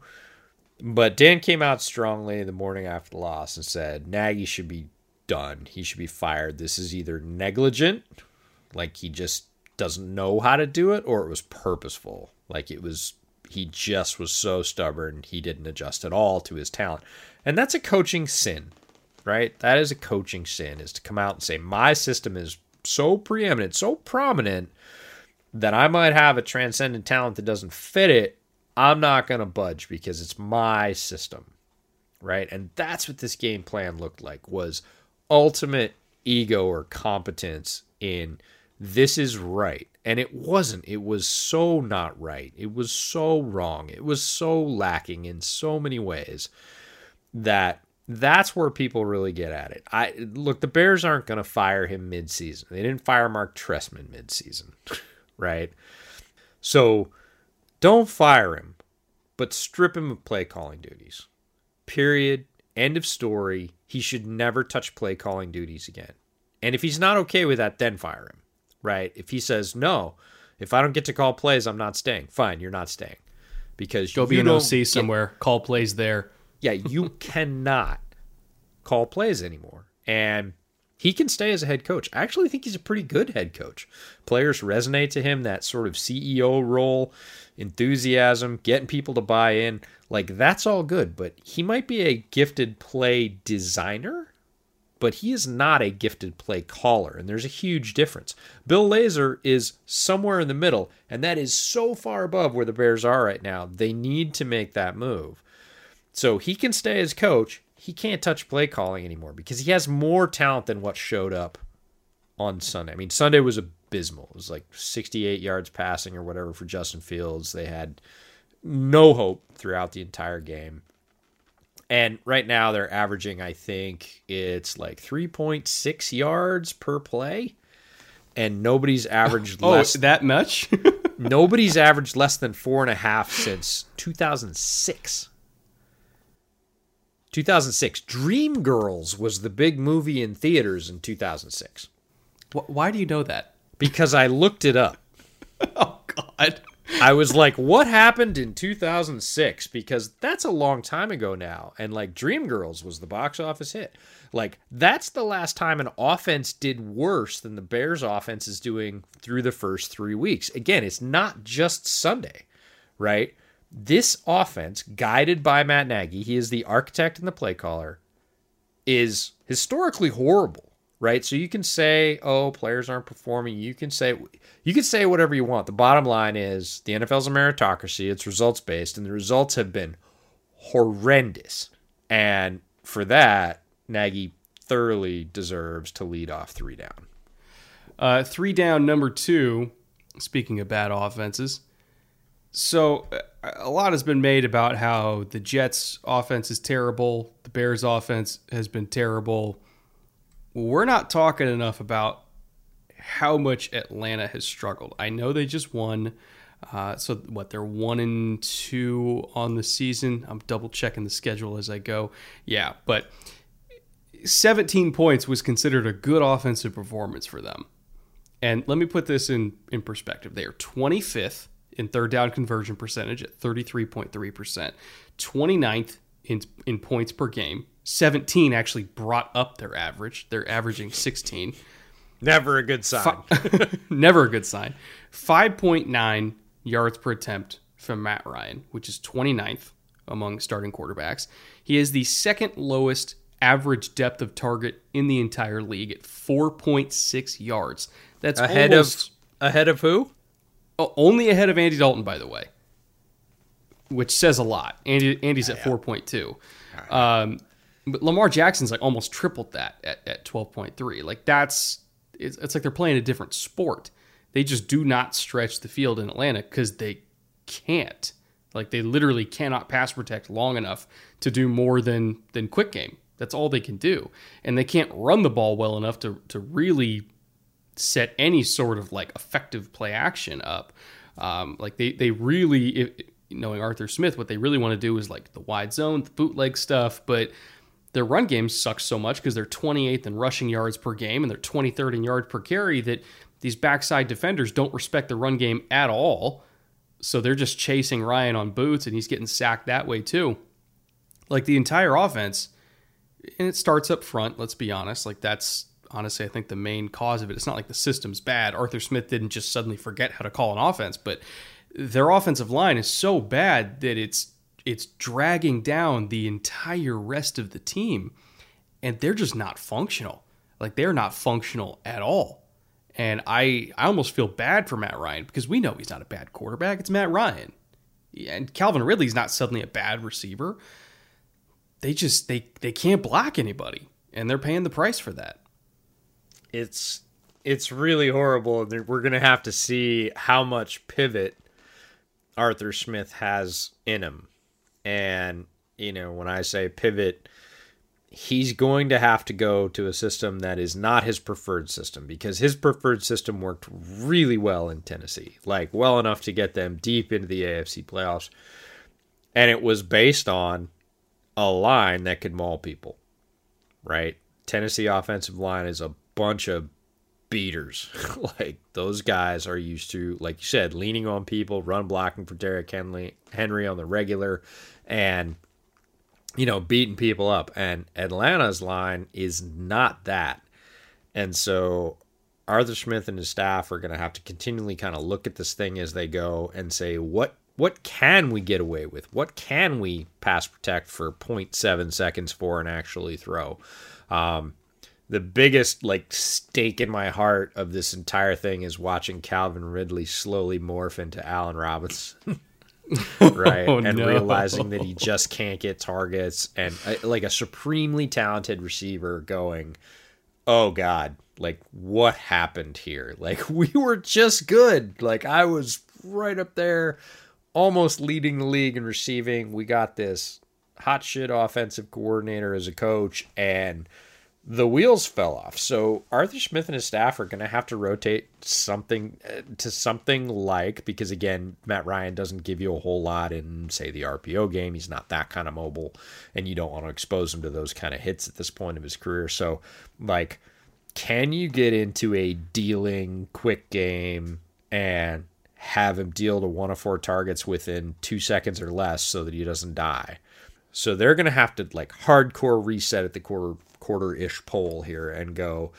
[SPEAKER 3] But Dan came out strongly the morning after the loss and said Nagy should be done. He should be fired. This is either negligent, like he just doesn't know how to do it, or it was purposeful, like it was he just was so stubborn he didn't adjust at all to his talent. And that's a coaching sin right? That is a coaching sin is to come out and say my system is so preeminent so prominent that i might have a transcendent talent that doesn't fit it i'm not going to budge because it's my system right? And that's what this game plan looked like was ultimate ego or competence in this is right and it wasn't. It was so not right. It was so wrong. It was so lacking in so many ways that that's where people really get at it. I look, the Bears aren't going to fire him midseason. They didn't fire Marc Trestman midseason, (laughs) right? So don't fire him, but strip him of play calling duties. Period. End of story. He should never touch play calling duties again. And if he's not okay with that, then fire him right? If he says no, if I don't get to call plays, I'm not staying. Fine, you're not staying because
[SPEAKER 2] go be an OC somewhere. Get, call plays there.
[SPEAKER 3] Yeah, you (laughs) cannot call plays anymore, and he can stay as a head coach. I actually think he's a pretty good head coach. Players resonate to him that sort of CEO role, enthusiasm, getting people to buy in. Like that's all good, but he might be a gifted play designer but he is not a gifted play caller, and there's a huge difference. Bill Lazor is somewhere in the middle, and that is so far above where the Bears are right now. They need to make that move. So he can stay as coach. He can't touch play calling anymore because he has more talent than what showed up on Sunday. I mean, Sunday was abysmal. It was like 68 yards passing or whatever for Justin Fields. They had no hope throughout the entire game. And right now they're averaging, I think it's like 3.6 yards per play. And nobody's (laughs) oh, averaged
[SPEAKER 2] Oh,
[SPEAKER 3] less.
[SPEAKER 2] that much? (laughs)
[SPEAKER 3] nobody's averaged less than four and a half since 2006. 2006. Dreamgirls was the big movie in theaters in 2006
[SPEAKER 2] Why do you know that?
[SPEAKER 3] because I looked it up. (laughs)
[SPEAKER 2] Oh God.
[SPEAKER 3] I was like, what happened in 2006? Because that's a long time ago now. And like Dreamgirls was the box office hit. Like, that's the last time an offense did worse than the Bears offense is doing through the first three weeks. Again, it's not just Sunday, right? This offense, guided by Matt Nagy, he is the architect and the play caller, is historically horrible right? So you can say, "Oh, players aren't performing." You can say you can say whatever you want. The bottom line is the NFL's a meritocracy. It's results based, and the results have been horrendous. And for that, Nagy thoroughly deserves to lead off three down.
[SPEAKER 2] Uh, three down, number two. Speaking of bad offenses, so uh, a lot has been made about how the Jets' offense is terrible, the Bears' offense has been terrible. We're not talking enough about how much Atlanta has struggled. I know they just won. Uh, so what they're one and two on the season. I'm double checking the schedule as I go. Yeah, but 17 points was considered a good offensive performance for them. And let me put this in, in perspective. They are 25th in third down conversion percentage at 33.3%, 29th in, in points per game. 17 actually brought up their average. They're averaging 16.
[SPEAKER 3] Never a good sign. (laughs)
[SPEAKER 2] Never a good sign. 5.9 yards per attempt from Matt Ryan, which is 29th among starting quarterbacks. He is the second lowest average depth of target in the entire league at 4.6 yards. That's
[SPEAKER 3] ahead
[SPEAKER 2] almost,
[SPEAKER 3] of ahead of who?
[SPEAKER 2] oh, only ahead of Andy Dalton, by the way, which says a lot. Andy Andy's at 4.2. Um, but Lamar Jackson's like almost tripled that at, at 12.3. Like that's it's, it's like they're playing a different sport. They just do not stretch the field in Atlanta because they can't. Like they literally cannot pass protect long enough to do more than than quick game. That's all they can do, and they can't run the ball well enough to to really set any sort of like effective play action up. Um, like they they really, if, knowing Arthur Smith, what they really want to do is like the wide zone, the bootleg stuff, but their run game sucks so much because they're 28th in rushing yards per game and they're 23rd in yards per carry that these backside defenders don't respect the run game at all. So they're just chasing Ryan on boots and he's getting sacked that way too. Like the entire offense, and it starts up front, let's be honest. Like that's honestly, I think the main cause of it. It's not like the system's bad. Arthur Smith didn't just suddenly forget how to call an offense, but their offensive line is so bad that it's it's dragging down the entire rest of the team and they're just not functional. Like they're not functional at all. And I I almost feel bad for Matt Ryan because we know he's not a bad quarterback. It's Matt Ryan. And Calvin Ridley's not suddenly a bad receiver. They just they they can't block anybody and they're paying the price for that.
[SPEAKER 3] It's it's really horrible. and We're gonna have to see how much pivot Arthur Smith has in him. And you know, when I say pivot, he's going to have to go to a system that is not his preferred system because his preferred system worked really well in Tennessee, like well enough to get them deep into the AFC playoffs. And it was based on a line that could maul people, right? Tennessee offensive line is a bunch of beaters. (laughs) like those guys are used to, like you said, leaning on people, run blocking for Derrick Henry, Henry on the regular, and you know, beating people up. And Atlanta's line is not that. And so Arthur Smith and his staff are going to have to continually kind of look at this thing as they go and say, what what can we get away with? What can we pass protect for 0.7 seconds for and actually throw? Um, the biggest like stake in my heart of this entire thing is watching Calvin Ridley slowly morph into Allen Robinson. (laughs) right
[SPEAKER 2] Oh,
[SPEAKER 3] and
[SPEAKER 2] no.
[SPEAKER 3] realizing that he just can't get targets and uh, like a supremely talented receiver going oh god like what happened here (laughs) like we were just good like i was right up there almost leading the league in receiving we got this hot shit offensive coordinator as a coach, and the wheels fell off. So Arthur Smith and his staff are going to have to rotate something uh, to something like because again, Matt Ryan doesn't give you a whole lot in say the RPO game. He's not that kind of mobile, and you don't want to expose him to those kind of hits at this point of his career. So like, can you get into a dealing quick game and have him deal to one of four targets within two seconds or less so that he doesn't die? So they're going to have to like hardcore reset at the quarter quarter ish pole here and go,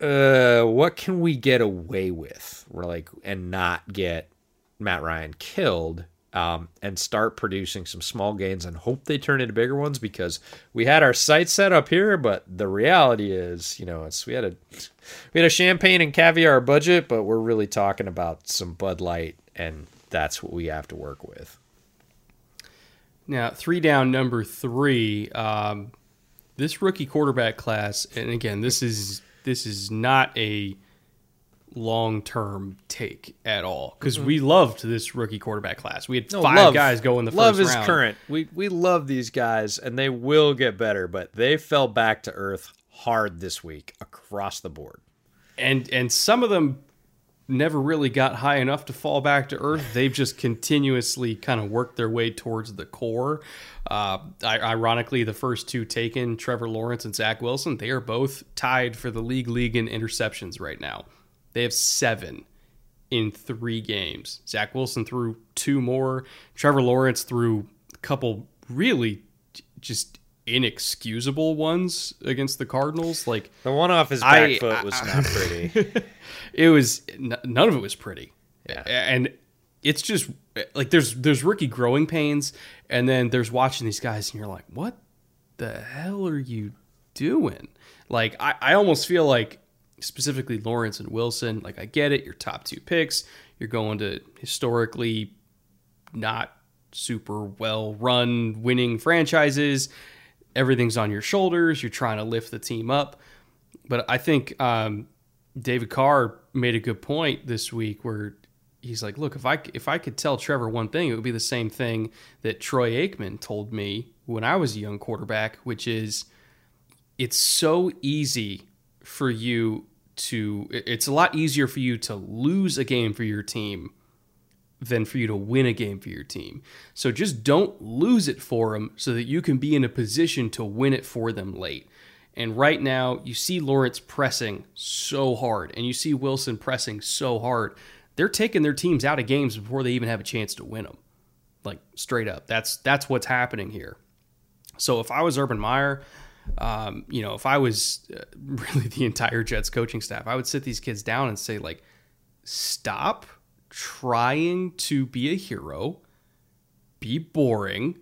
[SPEAKER 3] uh, what can we get away with? We're like, and not get Matt Ryan killed. Um, and start producing some small gains and hope they turn into bigger ones because we had our sights set up here, but the reality is, you know, it's we had a we had a champagne and caviar budget, but we're really talking about some Bud Light, and that's what we have to work with.
[SPEAKER 2] Now, three down, number three. Um, this rookie quarterback class, and again, this is this is not a long term take at all because mm-hmm. we loved this rookie quarterback class. We had no, five love, guys go in the first
[SPEAKER 3] love
[SPEAKER 2] is
[SPEAKER 3] round. current. We we love these guys, and they will get better, but they fell back to earth hard this week across the board.
[SPEAKER 2] And and some of them never really got high enough to fall back to earth. They've just continuously kind of worked their way towards the core. Uh, ironically, the first two taken, Trevor Lawrence and Zach Wilson, they are both tied for the league league in interceptions right now. They have seven in three games. Zach Wilson threw two more. Trevor Lawrence threw a couple really just inexcusable ones against the Cardinals. Like
[SPEAKER 3] the one off his back I, foot was I, not pretty. (laughs)
[SPEAKER 2] it was none of it was pretty. Yeah. And it's just like there's there's rookie growing pains, and then there's watching these guys, and you're like, what the hell are you doing? Like I, I almost feel like specifically Lawrence and Wilson. Like I get it, your top two picks, you're going to historically not super well run winning franchises everything's on your shoulders. You're trying to lift the team up. But I think um, David Carr made a good point this week where he's like, "Look, if I if I could tell Trevor one thing, it would be the same thing that Troy Aikman told me when I was a young quarterback, which is it's so easy for you to it's a lot easier for you to lose a game for your team than for you to win a game for your team. So just don't lose it for them so that you can be in a position to win it for them late. And right now, you see Lawrence pressing so hard, and you see Wilson pressing so hard. They're taking their teams out of games before they even have a chance to win them. Like straight up, that's that's what's happening here. So if I was Urban Meyer, um, you know, if I was uh, (laughs) really the entire Jets coaching staff, I would sit these kids down and say like, stop trying to be a hero, be boring,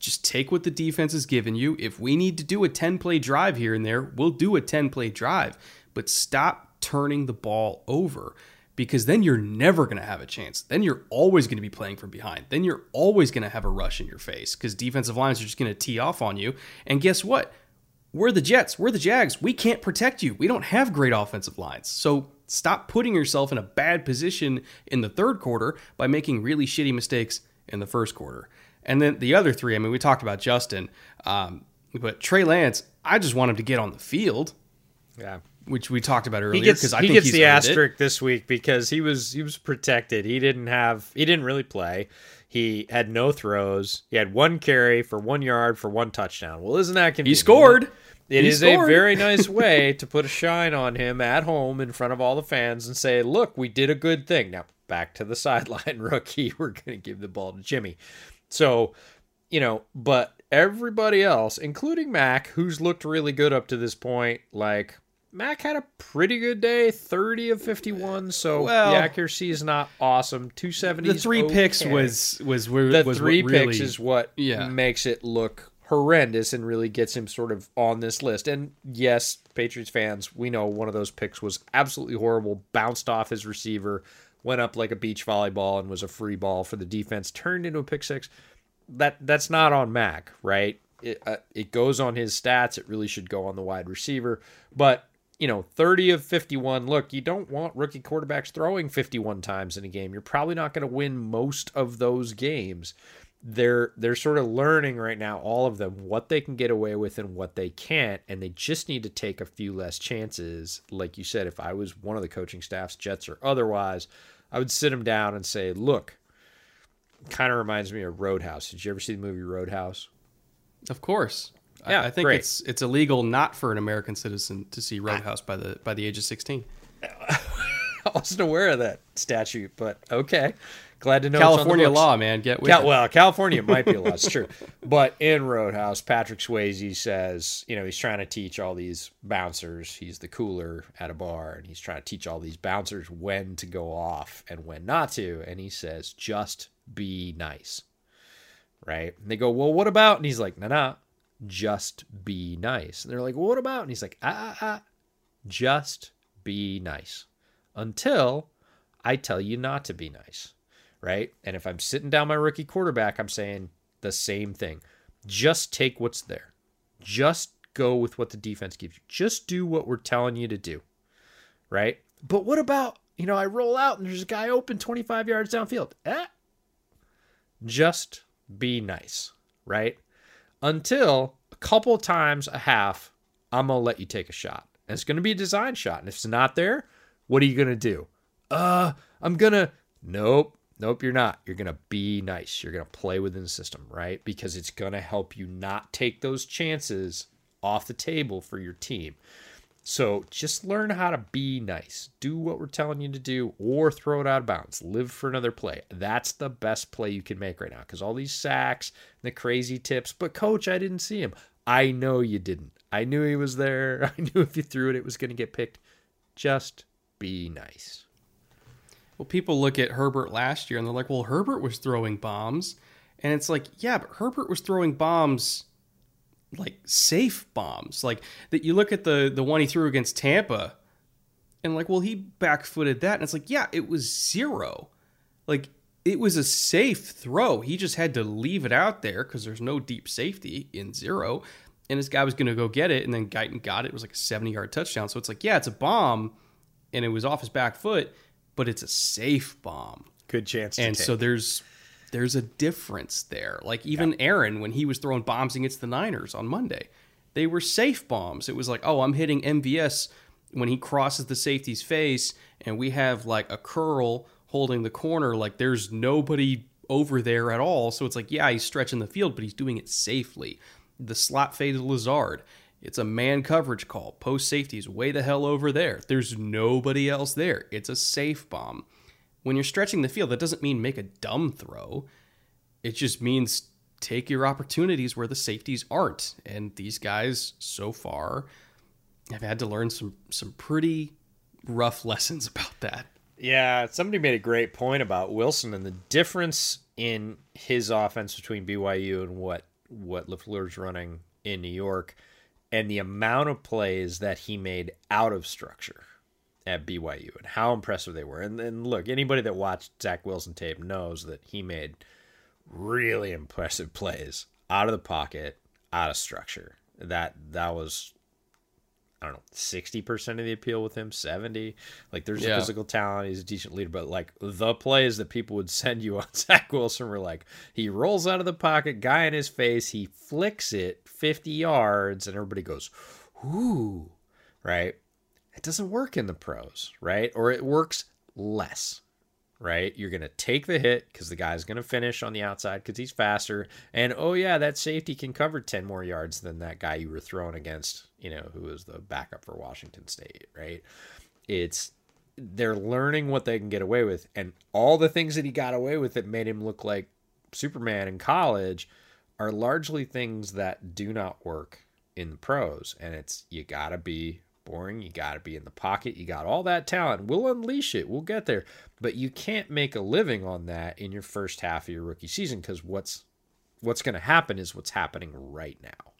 [SPEAKER 2] just take what the defense has given you. If we need to do a 10 play drive here and there, we'll do a 10 play drive, but stop turning the ball over because then you're never going to have a chance. Then you're always going to be playing from behind. Then you're always going to have a rush in your face because defensive lines are just going to tee off on you. And guess what? We're the Jets. We're the Jags. We can't protect you. We don't have great offensive lines. So Stop putting yourself in a bad position in the third quarter by making really shitty mistakes in the first quarter. And then the other three, I mean, we talked about Justin, um, but Trey Lance, I just want him to get on the field.
[SPEAKER 3] Yeah.
[SPEAKER 2] Which we talked about earlier
[SPEAKER 3] because I he think gets the asterisk it. this week because he was he was protected. He didn't have he didn't really play. He had no throws. He had one carry for one yard for one touchdown. Well, isn't that convenient?
[SPEAKER 2] He scored.
[SPEAKER 3] It is a very (laughs) nice way to put a shine on him at home in front of all the fans and say, look, we did a good thing. Now, back to the (laughs) sideline rookie. (laughs) We're going to give the ball to Jimmy. So, you know, but everybody else, including Mac, who's looked really good up to this point, like Mac had a pretty good day, 30 of 51. So well, the accuracy is not awesome. 270.
[SPEAKER 2] The three
[SPEAKER 3] okay.
[SPEAKER 2] picks was was where
[SPEAKER 3] the
[SPEAKER 2] was
[SPEAKER 3] three
[SPEAKER 2] really,
[SPEAKER 3] picks is what yeah. makes it look horrendous and really gets him sort of on this list. And yes, Patriots fans, we know one of those picks was absolutely horrible, bounced off his receiver, went up like a beach volleyball and was a free ball for the defense, turned into a pick six. That that's not on Mac, right? It uh, it goes on his stats. It really should go on the wide receiver, but you know, 30 of 51. Look, you don't want rookie quarterbacks throwing 51 times in a game. You're probably not going to win most of those games. They're they're sort of learning right now all of them what they can get away with and what they can't and they just need to take a few less chances like you said if i was one of the coaching staffs jets or otherwise i would sit them down and say look kind of reminds me of roadhouse did you ever see the movie roadhouse
[SPEAKER 2] Of course.
[SPEAKER 3] Yeah,
[SPEAKER 2] I, I think
[SPEAKER 3] great.
[SPEAKER 2] it's it's illegal not for an American citizen to see Roadhouse by the by the age of 16. (laughs)
[SPEAKER 3] i wasn't aware of that statute but okay glad to know it's on the
[SPEAKER 2] California law, man. Get with
[SPEAKER 3] Cal-
[SPEAKER 2] it.
[SPEAKER 3] well, California (laughs) might be a law. It's true. But in Roadhouse, Patrick Swayze says, you know, he's trying to teach all these bouncers. He's the cooler at a bar, and he's trying to teach all these bouncers when to go off and when not to. And he says, just be nice. Right? And they go, well, what about? And he's like, nah, nah, just be nice. And they're like, well, what about? And he's like, ah, ah, ah, just be nice until I tell you not to be nice right? And if I'm sitting down my rookie quarterback, I'm saying the same thing. Just take what's there. Just go with what the defense gives you. Just do what we're telling you to do, right? But what about, you know, I roll out and there's a guy open 25 yards downfield? Eh? Just be nice, right? Until a couple times a half, I'm going to let you take a shot. And it's going to be a design shot. And if it's not there, what are you going to do? Uh, I'm going to, nope, Nope, you're not. You're going to be nice. You're going to play within the system, right? Because it's going to help you not take those chances off the table for your team. So just learn how to be nice. Do what we're telling you to do or throw it out of bounds. Live for another play. That's the best play you can make right now because all these sacks, the crazy tips. But, coach, I didn't see him. I know you didn't. I knew he was there. (laughs) I knew if you threw it, it was going to get picked. Just be nice.
[SPEAKER 2] Well, people look at Herbert last year and they're like, well, Herbert was throwing bombs. And it's like, yeah, but Herbert was throwing bombs like safe bombs. Like that you look at the the one he threw against Tampa and like, well, he backfooted that. And it's like, yeah, it was zero. Like it was a safe throw. He just had to leave it out there because there's no deep safety in zero. And this guy was going to go get it. And then Guyton got it. It was like a 70 yard touchdown. So it's like, yeah, it's a bomb and it was off his back foot, but it's a safe bomb.
[SPEAKER 3] Good chance.
[SPEAKER 2] and so there's there's a difference there. Like even Aaron when he was throwing bombs against the Niners on Monday, they were safe bombs. It was like, oh, I'm hitting MVS when he crosses the safety's face, and we have like a curl holding the corner. Like there's nobody over there at all. So it's like, yeah, he's stretching the field, but he's doing it safely. The slot fade Lazard. It's a man coverage call. Post safety is way the hell over there. There's nobody else there. It's a safe bomb. When you're stretching the field, that doesn't mean make a dumb throw. It just means take your opportunities where the safeties aren't. And these guys so far have had to learn some some pretty rough (laughs) lessons about that.
[SPEAKER 3] Yeah, somebody made a great point about Wilson and the difference in his offense between BYU and what what LaFleur's running in New York and the amount of plays that he made out of structure at BYU and how impressive they were. And then look, anybody that watched Zach Wilson tape knows that he made really (laughs) impressive plays out of the pocket, out of structure. That that was I don't know, sixty percent of the appeal with him, seventy. Like there's
[SPEAKER 2] Yeah.
[SPEAKER 3] a physical talent, he's a decent leader, but like the plays that people would (laughs) send you on (laughs) Zach Wilson were like he rolls out of the pocket, guy in his face, he flicks it fifty yards, and everybody goes, "Ooh," right? It doesn't work in the pros, right? Or it works less right? You're going to take the hit because the guy's going to finish on the outside because he's faster. And oh, yeah, that safety can cover 10 more yards than that guy you were throwing against, you know, who is the backup for Washington State, right? It's they're learning what they can get away with. And all the things that he got away with that made him look like Superman in college are largely things that do not work in the pros. And it's you got to be boring. You got to be in the pocket. You got all that talent. We'll unleash it. We'll get there. But you can't make a living on that in your first half of your rookie season because what's what's going to happen is what's happening right now.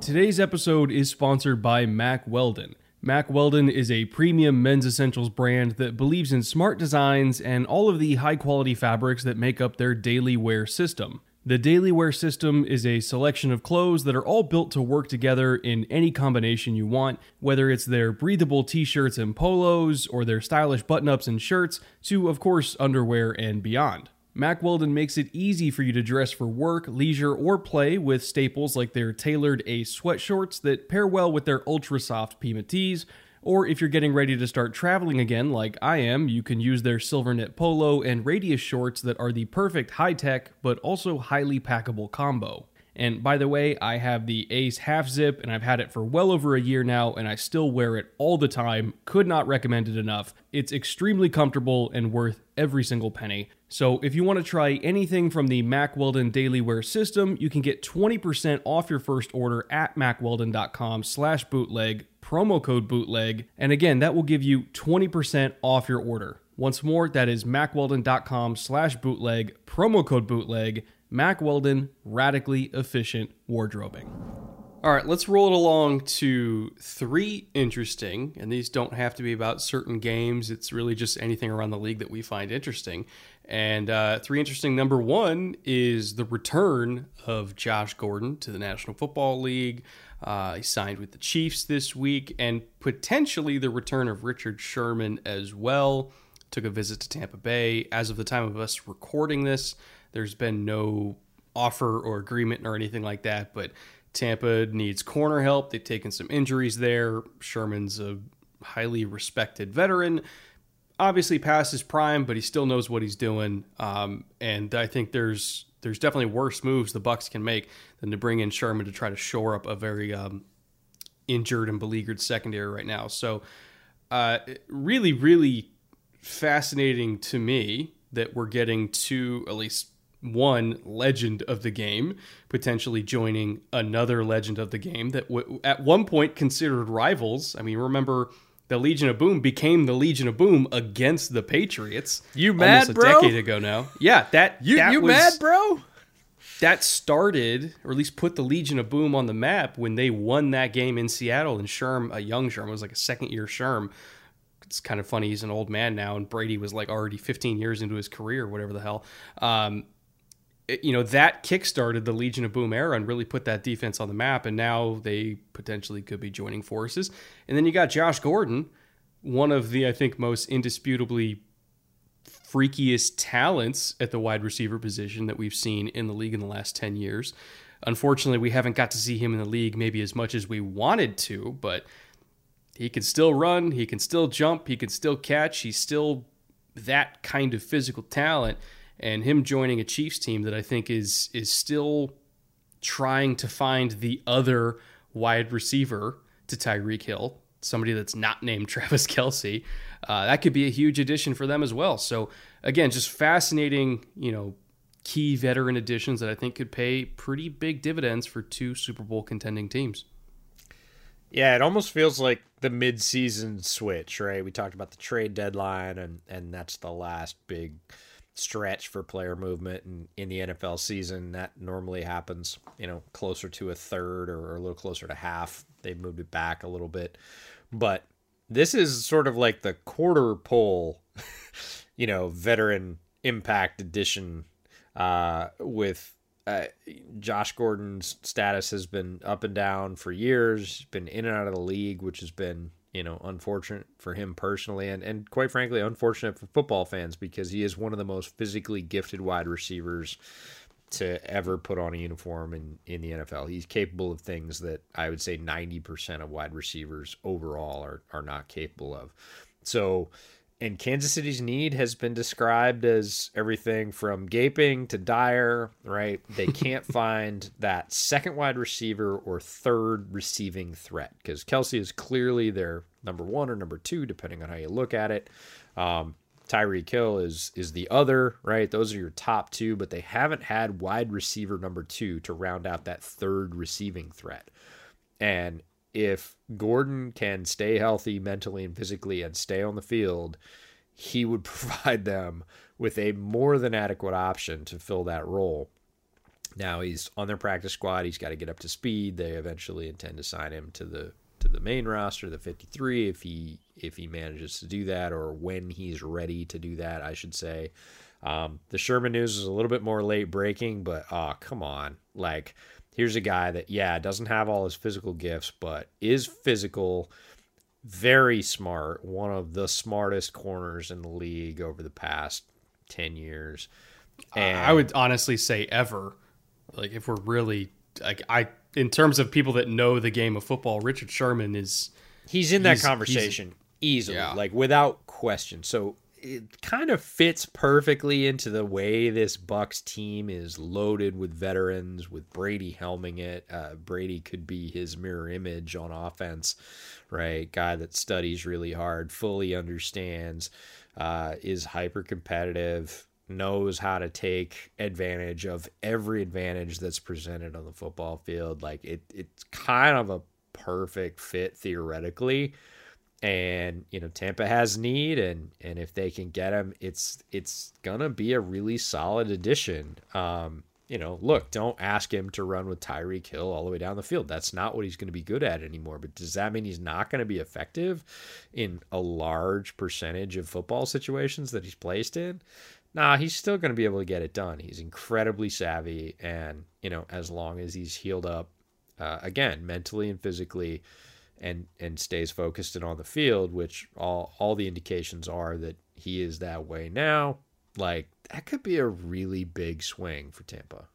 [SPEAKER 2] Today's episode is sponsored by Mack Weldon. Mack Weldon is a premium men's essentials brand that believes in smart designs and all of the high quality fabrics that make up their daily wear system. The daily wear system is a selection of clothes that are all built to work together in any combination you want, whether it's their breathable t shirts and polos, or their stylish button ups and shirts, to, of course, underwear and beyond. Mack Weldon makes it easy for you to dress for work, leisure, or play with staples like their tailored Ace sweatshorts that pair well with their ultra soft Pima tees. Or if you're getting ready to start traveling again, like I am, you can use their silver knit polo and radius shorts that are the perfect high tech but also highly packable combo. And by the way, I have the Ace half zip and I've had it for well over a year now and I still wear it all the time. Could not recommend it enough. It's extremely comfortable and worth every single penny. So if you want to try anything from the Mack Weldon Daily Wear system, you can get 20% off your first order at mackweldon.com slash bootleg, promo code bootleg. And again, that will give you 20% off your order. Once more, that is mackweldon.com slash bootleg, promo code bootleg. Mack Weldon, radically efficient wardrobing. All right, let's roll it along to three interesting, and these don't have to be about certain games. It's really just anything around the league that we find interesting. And uh, three interesting number one is the return of Josh Gordon to the National Football League. Uh, he signed with the Chiefs this week, and potentially the return of Richard Sherman as well. Took a visit to Tampa Bay. As of the time of us recording this, there's been no offer or agreement or anything like that, but Tampa needs corner help. They've taken some injuries there. Sherman's a highly respected veteran. Obviously past his prime, but he still knows what he's doing. Um, and I think there's there's definitely worse moves the Bucks can make than to bring in Sherman to try to shore up a very um, injured and beleaguered secondary right now. So, uh, really, really fascinating to me that we're getting two, at least one legend of the game potentially joining another legend of the game that w- at one point considered rivals. I mean, remember the Legion of Boom became the Legion of Boom against the Patriots.
[SPEAKER 3] You mad,
[SPEAKER 2] almost
[SPEAKER 3] bro?
[SPEAKER 2] A decade ago now. Yeah, that
[SPEAKER 3] You
[SPEAKER 2] that
[SPEAKER 3] you
[SPEAKER 2] was,
[SPEAKER 3] mad, bro?
[SPEAKER 2] That started, or at least put the Legion of Boom on the map when they won that game in Seattle. And Sherm, a young Sherm, was like a second year Sherm. It's kind of funny. He's an old man now, and Brady was like already 15 years into his career, whatever the hell. Um, you know that kickstarted the Legion of Boom era and really put that defense on the map. And now they potentially could be joining forces. And then you got Josh Gordon, one of the I think most indisputably freakiest talents at the wide receiver position that we've seen in the league in the last 10 years. Unfortunately, we haven't got to see him in the league maybe as much as we wanted to, but he can still run, he can still jump, he can still catch. He's still that kind of physical talent and him joining a Chiefs team that I think is is still trying to find the other wide receiver to Tyreek Hill, somebody that's not named (laughs) Travis Kelce. Uh, that could be a huge addition for them as well. So again, just fascinating, you know, key veteran additions that I think could pay pretty big dividends for two Super Bowl contending teams.
[SPEAKER 3] Yeah, it almost feels like the mid-season switch, right? We talked about the trade deadline, and and that's the last big stretch for player movement and in the NFL season. That normally happens, you know, closer to a third or a little closer to half. They've moved it back a little bit, but this is sort of like the quarter pole, (laughs) you know, veteran impact edition uh, with uh, Josh Gordon's status has been up and down for years. Been in and out of the league, which has been you know unfortunate for him personally, and and quite frankly unfortunate for football fans because he is one of the most physically gifted wide receivers to ever put on a uniform in in the NFL. He's capable of things that I would say 90% of wide receivers overall are are not capable of. So and Kansas City's need has been described as everything from gaping to dire, right? They (laughs) can't find that second wide receiver or third receiving threat because Kelce is clearly their number one or number two, depending on how you look at it. Um, Tyreek Hill is is the other, right? Those are your top two, but they haven't had wide receiver number two to round out that third receiving threat. And if Gordon can stay healthy mentally and physically and stay on the field, he would (laughs) provide them with a more than adequate option to fill that role. Now he's on their practice squad. He's got to get up to speed. They eventually intend to sign him to the to the main roster, the 53, if he if he manages to do that, or when he's ready to do that, I should say. Um, the Sherman news is a little bit more late breaking, but oh come on, like here's a guy that yeah doesn't have all his physical gifts, but is physical, very smart, one of the smartest corners in the league over the past ten years.
[SPEAKER 2] And I would honestly say ever. Like if we're really like I in terms of people that know the game of football, Richard Sherman is
[SPEAKER 3] he's in that conversation easily, yeah. like without question. So it kind of fits perfectly into the way this Bucks team is loaded with veterans, with Brady helming it. Uh, Brady could be his mirror image on offense, right? Guy that studies really hard, fully understands, uh, is hyper competitive, knows how to take advantage of every advantage that's presented on the football field. Like it, it's kind of a perfect fit theoretically and you know Tampa has need, and and if they can get him, it's it's gonna be a really solid addition. Um, you know, look, don't ask him to run with Tyreek Hill all the way down the field. That's not what he's going to be good at anymore. But does that mean he's not going to be effective in a large percentage of football situations that he's placed in? Nah, he's still going to be able to get it done. He's incredibly savvy, and you know, as long as he's healed up, uh, again, mentally and physically, and and stays focused and on the field, which all all the indications are that he is that way now. Like that could be a really big swing for Tampa.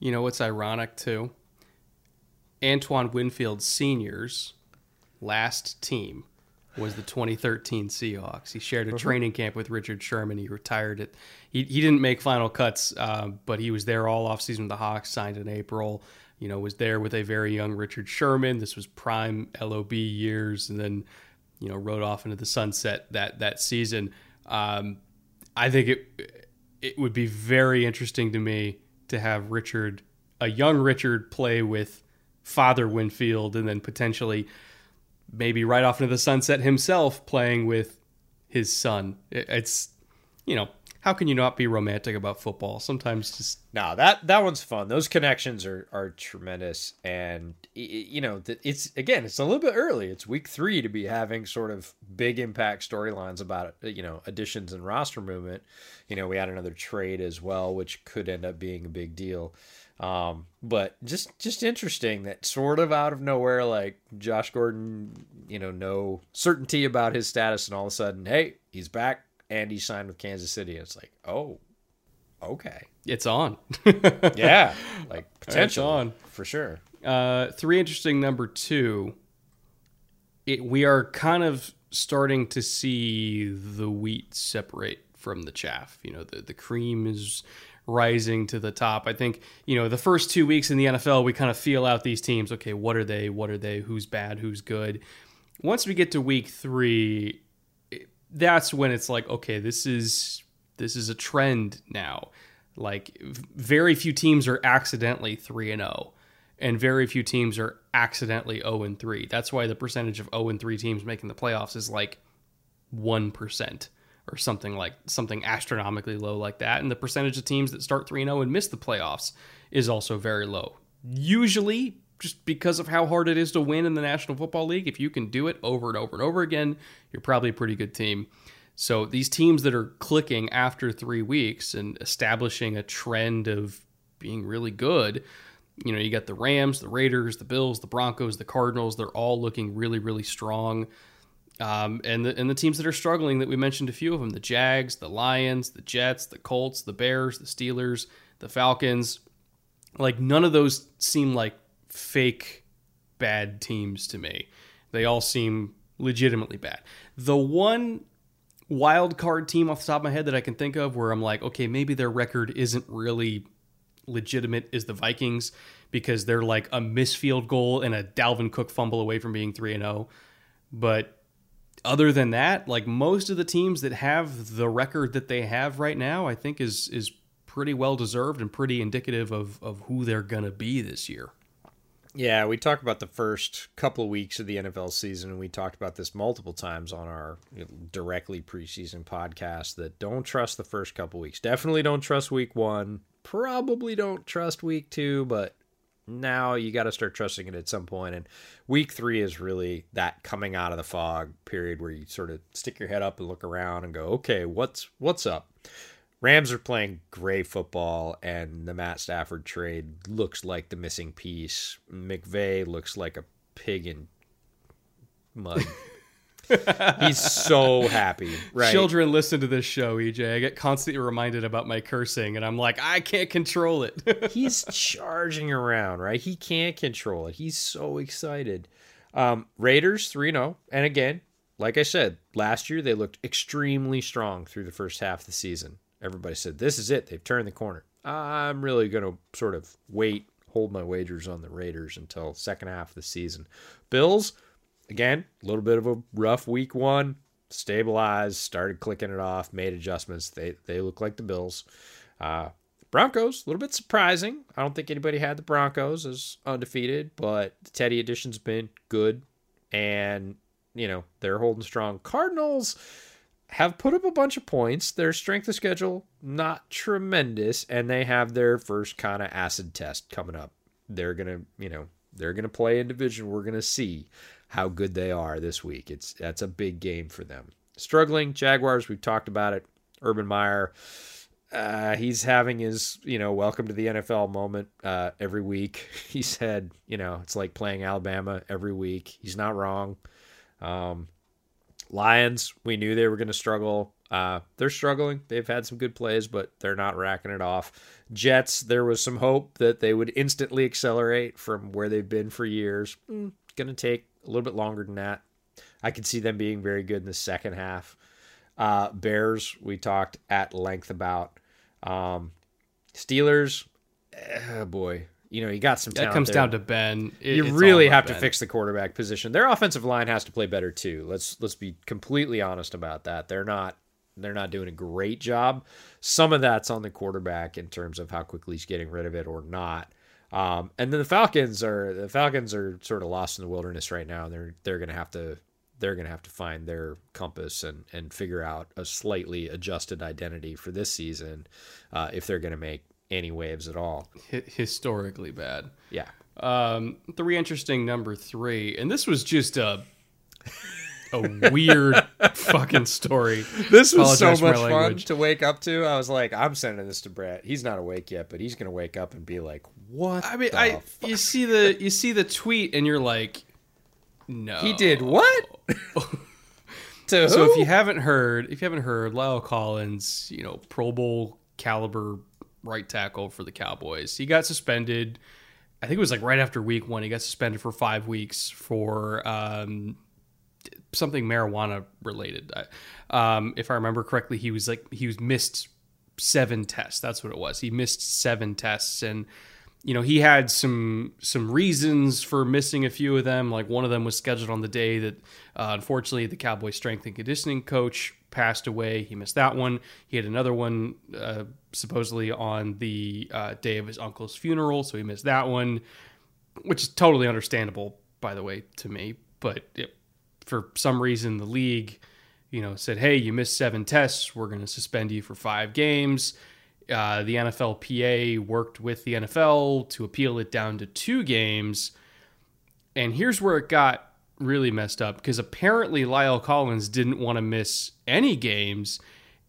[SPEAKER 2] You know what's ironic too? Antoine Winfield Senior's last team was the 2013 Seahawks. He shared a uh-huh. training camp with Richard Sherman. He retired it. He, he didn't make final cuts, uh, but he was there all offseason with the Hawks, signed in April you know, was there with a very young Richard Sherman. This was prime LOB years, and then, you know, rode off into the sunset that that season. Um, I think it it would be very interesting to me to have Richard, a young Richard, play with Father Winfield, and then potentially, maybe right off into the sunset himself, playing with his son. It, it's, you know, how can you not be romantic about football? Sometimes just
[SPEAKER 3] no. That that one's fun. Those connections are are tremendous, and you know it's again it's a little bit early. It's week three to be having sort of big impact storylines about you know additions and roster movement. You know we had another trade as well, which could end up being a big deal. Um, but just just interesting that sort of out of nowhere, like Josh Gordon, you know, no certainty about his status, and all of a sudden, hey, he's back and he signed with Kansas City. It's like, oh, okay,
[SPEAKER 2] it's on. (laughs)
[SPEAKER 3] yeah, like (laughs) potential on for sure.
[SPEAKER 2] Uh, three interesting number two. It, we are kind of starting to see the wheat separate from the chaff. You know, the the cream is rising to the top. I think, you know, the first two weeks in the NFL, we kind of feel out these teams. Okay, what are they? What are they? Who's bad? Who's good? Once we get to week three, that's when it's like okay this is this is a trend now. Like very few teams are accidentally 3 and 0 and very few teams are accidentally 0 and 3 that's why the percentage of 0 and 3 teams making the playoffs is like 1% or something like something astronomically low like that. And the percentage of teams that start 3 and 0 and miss the playoffs is also very low. Usually just because of how hard it is to win in the National Football League. If you can do it over and over and over again, you're probably a pretty good team. So these teams that are clicking after three weeks and establishing a trend of being really good, you know, you got the Rams, the Raiders, the Bills, the Broncos, the Cardinals. They're all looking really, really strong. Um, and the and the teams that are struggling that we mentioned a few of them: the Jags, the Lions, the Jets, the Colts, the Bears, the Steelers, the Falcons. Like none of those seem like fake bad teams to me. They all seem legitimately bad. The one wild card team off the top of my head that I can think of where I'm like, okay, maybe their record isn't really legitimate is the Vikings because they're like a missed field goal and a Dalvin Cook fumble away from being 3 and 0. But other than that, like most of the teams that have the record that they have right now, I think is is pretty well deserved and pretty indicative of of who they're going to be this year.
[SPEAKER 3] Yeah, we talked about the first couple of weeks of the NFL season, and we talked about this multiple times on our directly preseason podcast. That don't trust the first couple weeks. Definitely don't trust week one. Probably don't trust week two, but now you got to start trusting it at some point. And week three is really that coming out of the fog period where you sort of stick your head up and look around and go, okay, what's what's up? Rams are playing great football, and the Matt Stafford trade looks like the missing piece. McVay looks like a pig in mud. (laughs) He's so happy. Right.
[SPEAKER 2] Children listen to this show, EJ. I get constantly reminded about my cursing, and I'm like, I can't control it. (laughs)
[SPEAKER 3] He's charging around, right? He can't control it. He's so excited. Um, Raiders 3 0. And again, like I said, last year they looked extremely strong through the first half of the season. Everybody said, This is it. They've turned the corner. I'm really going to sort of wait, hold my wagers on the Raiders until second half of the season. Bills, again, a little bit of a rough week one. Stabilized, started clicking it off, made adjustments. They they look like the Bills. Uh, Broncos, a little bit surprising. I don't think anybody had the Broncos as undefeated, but the Teddy edition's been good, and you know they're holding strong. Cardinals have put up a bunch of points. Their strength of schedule not tremendous, and they have their first kind of acid test coming up. They're gonna, you know, they're gonna play in division. We're gonna see how good they are this week. It's that's a big game for them. Struggling Jaguars. We've talked about it. Urban Meyer. Uh, he's having his, you know, welcome to the NFL moment uh, every week. (laughs) He said, you know, it's like playing Alabama every week. He's not wrong. Um, Lions, we knew they were going to struggle. Uh, they're struggling. They've had some good plays, but they're not racking it off. Jets, there was some hope that they would instantly accelerate from where they've been for years. Mm, going to take a little bit longer than that. I could see them being very good in the second half. Uh, Bears, we talked at length about. Um, Steelers, oh boy, you know, you got some.
[SPEAKER 2] That comes
[SPEAKER 3] there.
[SPEAKER 2] down to Ben. It,
[SPEAKER 3] you really have ben. to fix the quarterback position. Their offensive line has to play better too. Let's let's be completely honest about that. They're not they're not doing a great job. Some of that's on the quarterback in terms of how quickly he's getting rid of it or not. Um, and then the Falcons are the Falcons are sort of lost in the wilderness right now. They're they're gonna have to they're gonna have to find their compass and and figure out a slightly adjusted identity for this season uh, if they're gonna make any waves at all.
[SPEAKER 2] H- historically bad.
[SPEAKER 3] Yeah.
[SPEAKER 2] Um, three interesting number three, and this was just a a weird (laughs) fucking story.
[SPEAKER 3] This was Apologize so much fun to wake up to. I was like, I'm sending this to Brett. He's not awake yet, but he's gonna wake up and be like, "What?"
[SPEAKER 2] I mean, I fuck? you see the you see the tweet, and you're like, "No."
[SPEAKER 3] He did what? (laughs)
[SPEAKER 2] to so who? if you haven't heard, if you haven't heard, La'el Collins, you know, Pro Bowl caliber right tackle for the Cowboys. He got suspended. I think it was like right after week one. He got suspended for five weeks for um, something marijuana related. Um, if I remember correctly, he was like he was missed seven tests. That's what it was. He missed seven tests, and you know he had some some reasons for missing a few of them. Like one of them was scheduled on the day that uh, unfortunately the Cowboys strength and conditioning coach passed away. He missed that one. He had another one uh, supposedly on the uh, day of his uncle's funeral, so he missed that one, which is totally understandable, by the way, to me. But it, for some reason, the league, you know, said, "Hey, you missed seven tests. We're going to suspend you for five games." Uh, the NFLPA worked with the NFL to appeal it down to two games. And here's where it got really messed up because apparently La'el Collins didn't want to miss any games,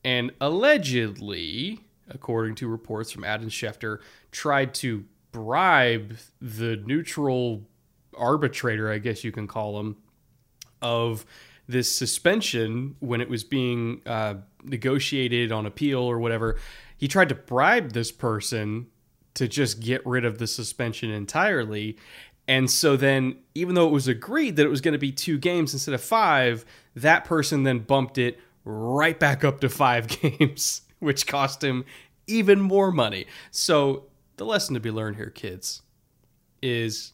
[SPEAKER 2] and allegedly, according to reports from Adam Schefter, tried to bribe the neutral arbitrator, I guess you can call him, of this suspension when it was being uh, negotiated on appeal or whatever. He tried to bribe this person to just get rid of the suspension entirely. And so then, even though it was agreed that it was going to be two games instead of five, that person then bumped it right back up to five (laughs) games, which cost him even more money. So, the lesson to be learned here, kids, is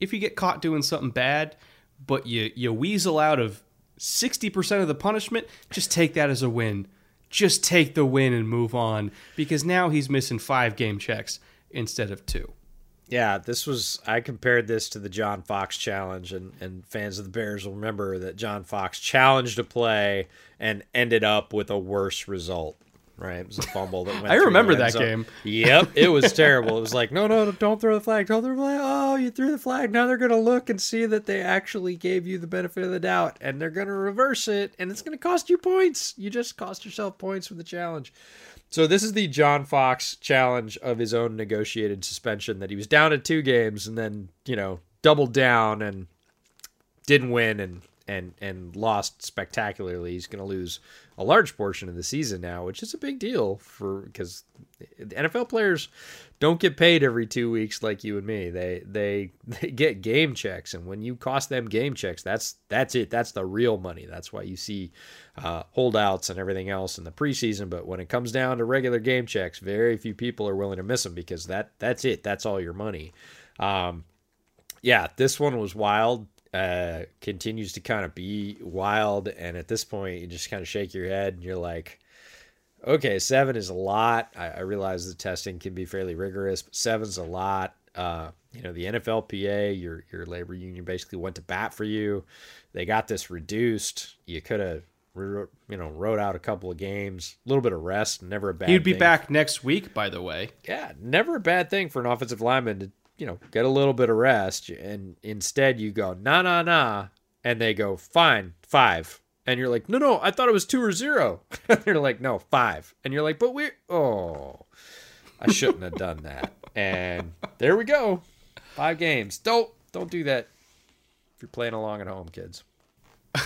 [SPEAKER 2] if you get caught doing something bad, but you, you weasel out of 60% of the punishment, just take that as a win. Just take the win and move on because now he's missing five game checks instead of two.
[SPEAKER 3] Yeah, this was I compared this to the John Fox challenge and and fans of the Bears will remember that John Fox challenged a play and ended up with a worse result. Right, it was a fumble that went.
[SPEAKER 2] I remember that game.
[SPEAKER 3] Yep, it was (laughs) terrible. It was like, no, no, don't throw the flag. Don't throw the flag. Oh, you threw the flag. Now they're gonna look and see that they actually gave you the benefit of the doubt, and they're gonna reverse it, and it's gonna cost you points. You just cost yourself points for the challenge. So this is the John Fox challenge of his own negotiated suspension that he was down at two games and then, you know, doubled down and didn't win and and and lost spectacularly. He's going to lose a large portion of the season now, which is a big deal for because the NFL players don't get paid every two weeks like you and me. They they (laughs) they get game checks, and when you cost them game checks, that's that's it. That's the real money. That's why you see uh, holdouts and everything else in the preseason. But when it comes down to regular game checks, very few people are willing to miss them because that that's it. That's all your money. Um, yeah, this one was wild. Uh, continues to kind of be wild, and at this point, you just kind of shake your head and you're like, okay, seven is a lot. I, I realize the testing can be fairly rigorous, but seven's a lot. Uh, you know, the NFLPA, your your labor union basically went to bat for you. They got this reduced. You could have, you know, wrote out a couple of games, a little bit of rest, never a bad.
[SPEAKER 2] He'd be
[SPEAKER 3] thing.
[SPEAKER 2] back next week, by the way.
[SPEAKER 3] Yeah, never a bad thing for an offensive lineman to you know, get a little bit of rest. And instead you go, nah, nah, nah. And they go, fine, five. And you're like, no, no, I thought it was two or zero. (laughs) and they're like, no, five. And you're like, but we're, oh, I shouldn't have done that. And there we go. Five games. Don't, don't do that if you're playing along at home, kids. (laughs)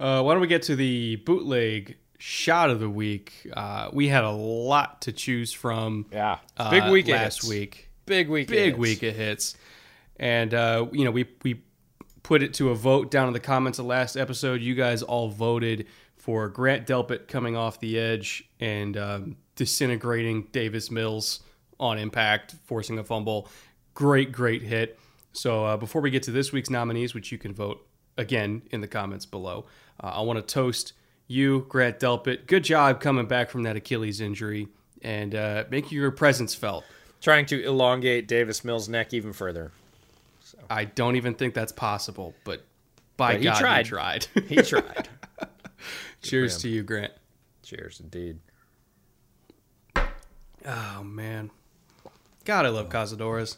[SPEAKER 2] Uh, why don't we get to the bootleg shot of the week? Uh, we had a lot to choose from.
[SPEAKER 3] Yeah.
[SPEAKER 2] uh,
[SPEAKER 3] Big week
[SPEAKER 2] last week.
[SPEAKER 3] Big week.
[SPEAKER 2] big
[SPEAKER 3] hits.
[SPEAKER 2] week of hits. And uh, you know, we we put it to a vote down in the comments of last episode. You guys all voted for Grant Delpit coming off the edge and um, disintegrating Davis Mills on impact, forcing a fumble. Great, great hit. So uh, before we get to this week's nominees, which you can vote again in the comments below, uh, I want to toast you, Grant Delpit. Good job coming back from that Achilles injury and uh, making your presence felt.
[SPEAKER 3] Trying to elongate Davis Mills' neck even further.
[SPEAKER 2] I don't even think that's possible, but by
[SPEAKER 3] But he
[SPEAKER 2] God,
[SPEAKER 3] tried.
[SPEAKER 2] he tried. (laughs)
[SPEAKER 3] He tried. (laughs)
[SPEAKER 2] Cheers to you, Grant.
[SPEAKER 3] Cheers, indeed.
[SPEAKER 2] Oh man, God, I love Cazadores.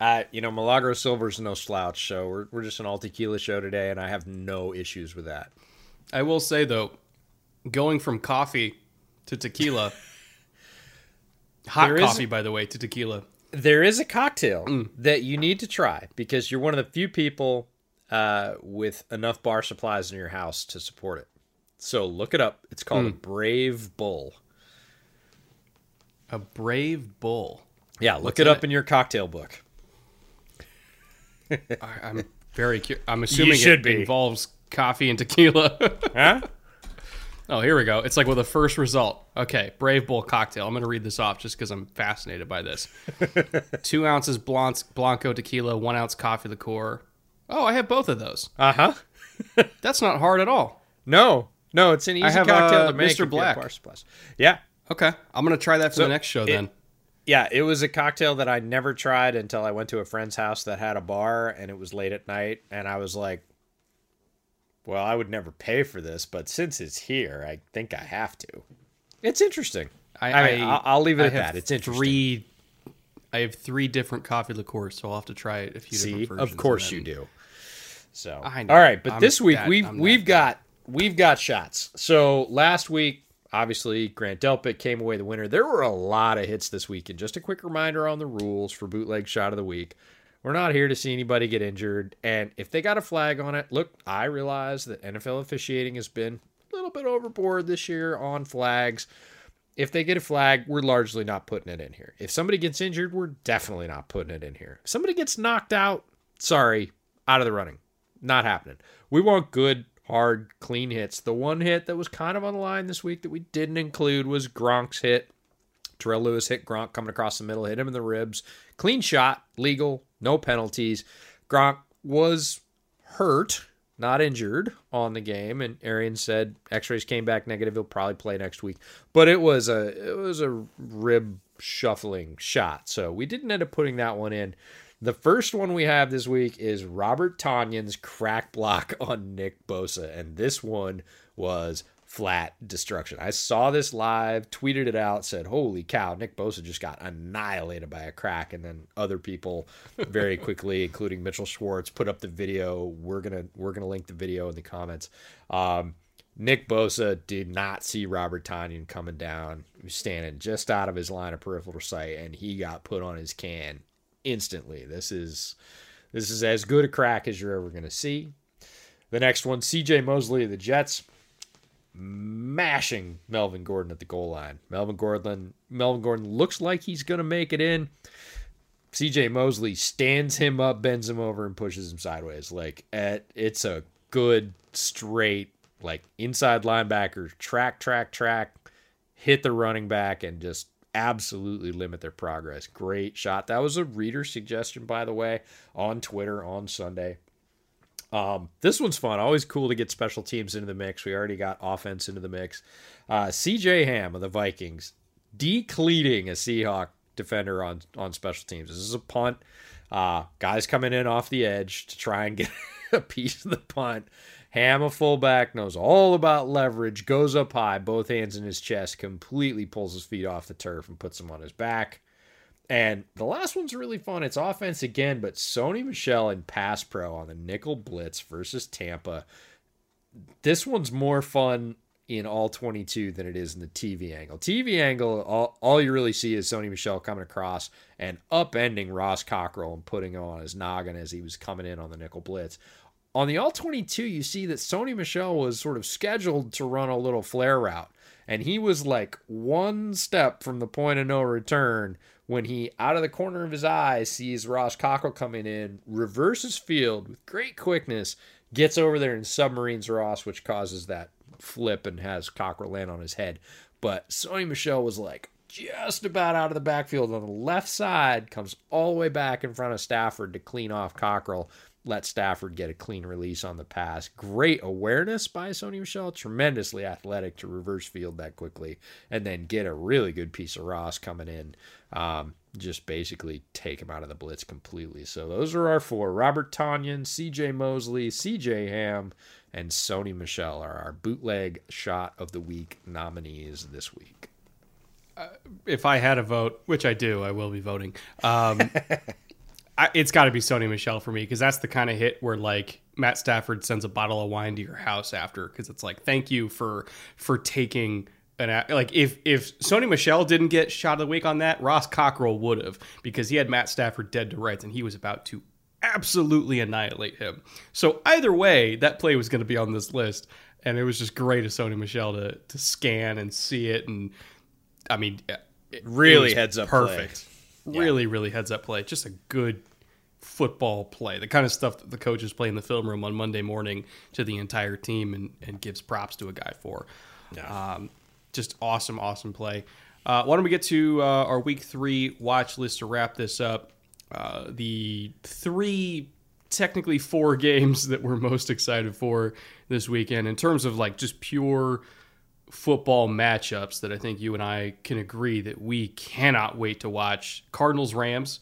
[SPEAKER 3] Uh, you know, Milagro Silver's no slouch, so we're, we're just an all tequila show today, and I have no issues with that.
[SPEAKER 2] I will say though, going from coffee to tequila, hot
[SPEAKER 3] There is-
[SPEAKER 2] coffee, by the way, to tequila.
[SPEAKER 3] There is a cocktail that you need to try because you're one of the few people uh, with enough bar supplies in your house to support it. So look it up. It's called a Brave Bull.
[SPEAKER 2] A brave bull.
[SPEAKER 3] Yeah, look
[SPEAKER 2] What's
[SPEAKER 3] it up
[SPEAKER 2] it?
[SPEAKER 3] in your cocktail book. (laughs)
[SPEAKER 2] I, I'm very curious. I'm assuming
[SPEAKER 3] should
[SPEAKER 2] it
[SPEAKER 3] be.
[SPEAKER 2] involves coffee and tequila. (laughs)
[SPEAKER 3] Huh?
[SPEAKER 2] Oh, here we go. It's like with the first result. Okay, Brave Bull cocktail. I'm going to read this off just because I'm fascinated by this. (laughs) Two ounces Blanc- Blanco tequila, one ounce coffee liqueur. Oh, I have both of those.
[SPEAKER 3] Uh huh. (laughs)
[SPEAKER 2] That's not hard at all.
[SPEAKER 3] No, no, it's an easy
[SPEAKER 2] have,
[SPEAKER 3] cocktail
[SPEAKER 2] uh,
[SPEAKER 3] to make.
[SPEAKER 2] Mr.
[SPEAKER 3] have
[SPEAKER 2] Black.
[SPEAKER 3] Yeah,
[SPEAKER 2] Okay, I'm going to try that for
[SPEAKER 3] So,
[SPEAKER 2] the next show
[SPEAKER 3] it-
[SPEAKER 2] then.
[SPEAKER 3] Yeah, it was a cocktail that I never tried until I went to a friend's house that had a bar and it was late at night and I was like, well, I would never pay for this, but since it's here, I think I have to. It's interesting. I, mean, I'll, I'll leave it
[SPEAKER 2] I
[SPEAKER 3] at that. It's interesting.
[SPEAKER 2] Three, I have three different coffee liqueurs, so I'll have to try it a few
[SPEAKER 3] See,
[SPEAKER 2] different versions.
[SPEAKER 3] of course
[SPEAKER 2] and
[SPEAKER 3] you do. So,
[SPEAKER 2] I know.
[SPEAKER 3] all right, but
[SPEAKER 2] I'm
[SPEAKER 3] this week
[SPEAKER 2] that-
[SPEAKER 3] we've
[SPEAKER 2] I'm
[SPEAKER 3] we've
[SPEAKER 2] that
[SPEAKER 3] got we've got shots. So last week, obviously, Grant Delpit came away the winner. There were a lot of hits this week, and just a quick reminder on the rules for bootleg shot of the week. We're not here to see anybody get injured, and if they got a flag on it, look, I realize that NFL officiating has been a little bit overboard this year on flags. If they get a flag, we're largely not putting it in here. If somebody gets injured, we're definitely not putting it in here. If somebody gets knocked out, sorry, out of the running. Not happening. We want good, hard, clean hits. The one hit that was kind of on the line this week that we didn't include was Gronk's hit. Terrell Lewis hit Gronk coming across the middle, hit him in the ribs. Clean shot, legal, no penalties. Gronk was hurt, not injured on the game, and Arians said X-rays came back negative. He'll probably play next week, but it was a it was a rib shuffling shot, so we didn't end up putting that one in. The first one we have this week is Robert Tonyan's crack block (laughs) on Nick Bosa, and this one was flat destruction. I saw this live, tweeted it out, said, "Holy cow, Nick Bosa just got annihilated by a crack." And then other people very (laughs) quickly, including Mitchell Schwartz, put up the video. We're going to we're going to link the video in the comments. Um Nick Bosa did not see Robert Tonyan coming down. He was standing just out of his line of peripheral sight, and he got put on his can instantly. This is this is as good a crack as you're ever going to see. The next one, CJ Mosley of the Jets, mashing Melvin Gordon at the goal line. Melvin Gordon, Melvin Gordon looks like he's gonna make it in. CJ Mosley stands him up, bends him over, and pushes him sideways. Like it's a good straight like inside linebacker track, track, track, hit the running back, and just absolutely limit their progress. Great shot. That was a reader suggestion, by the way, on Twitter on Sunday. Um, this one's fun. Always cool to get special teams into the mix. We already got offense into the mix. Uh, CJ Ham of the Vikings decleating a Seahawk defender on on special teams. This is a punt. Uh, guys coming in off the edge to try and get (laughs) a piece of the punt. Ham, a fullback, knows all about leverage, goes up high, both hands in his chest, completely pulls his feet off the turf and puts him on his back. And the last one's really fun. It's offense again, but Sony Michel and pass pro on the nickel blitz versus Tampa. This one's more fun in all 22 than it is in the TV angle. TV angle, all, all you really see is Sony Michel coming across and upending Ross Cockrell and putting on his noggin as he was coming in on the nickel blitz. On the all 22, you see that Sony Michel was sort of scheduled to run a little flare route. And he was like one step from the point of no return when he, out of the corner of his eye, sees Ross Cockrell coming in, reverses field with great quickness, gets over there and submarines Ross, which causes that flip and has Cockrell land on his head. But Sony Michel was like just about out of the backfield on the left side, comes all the way back in front of Stafford to clean off Cockrell let Stafford get a clean release on the pass. Great awareness by Sony Michel, tremendously athletic to reverse field that quickly, and then get a really good piece of Ross coming in. Um, just basically take him out of the blitz completely. So those are our four: Robert Tonyan, C.J. Mosley, C.J. Ham, and Sony Michel are our bootleg shot of the week nominees this week.
[SPEAKER 2] Uh, if I had a vote, which I do, I will be voting. Um, (laughs) I, it's got to be Sony Michel for me because that's the kind of hit where like Matt Stafford sends a bottle of wine to your house after because it's like thank you for for taking an like if if Sony Michel didn't get shot of the week on that Ross Cockrell would have because he had Matt Stafford dead to rights and he was about to absolutely annihilate him. So either way, that play was going to be on this list, and it was just great of Sony Michel to to scan and see it, and I mean,
[SPEAKER 3] it, really it heads up
[SPEAKER 2] perfect. Play. Really, really heads up play. Just a good football play, the kind of stuff that the coaches play in the film room on Monday morning to the entire team and, and gives props to a guy for. Yeah. Um, just awesome, awesome play. Uh, why don't we get to uh, our week three watch list to wrap this up? Uh, the three, technically four (laughs) games that we're most excited for this weekend in terms of like just pure football matchups that I think you and I can agree that we cannot wait to watch. Cardinals Rams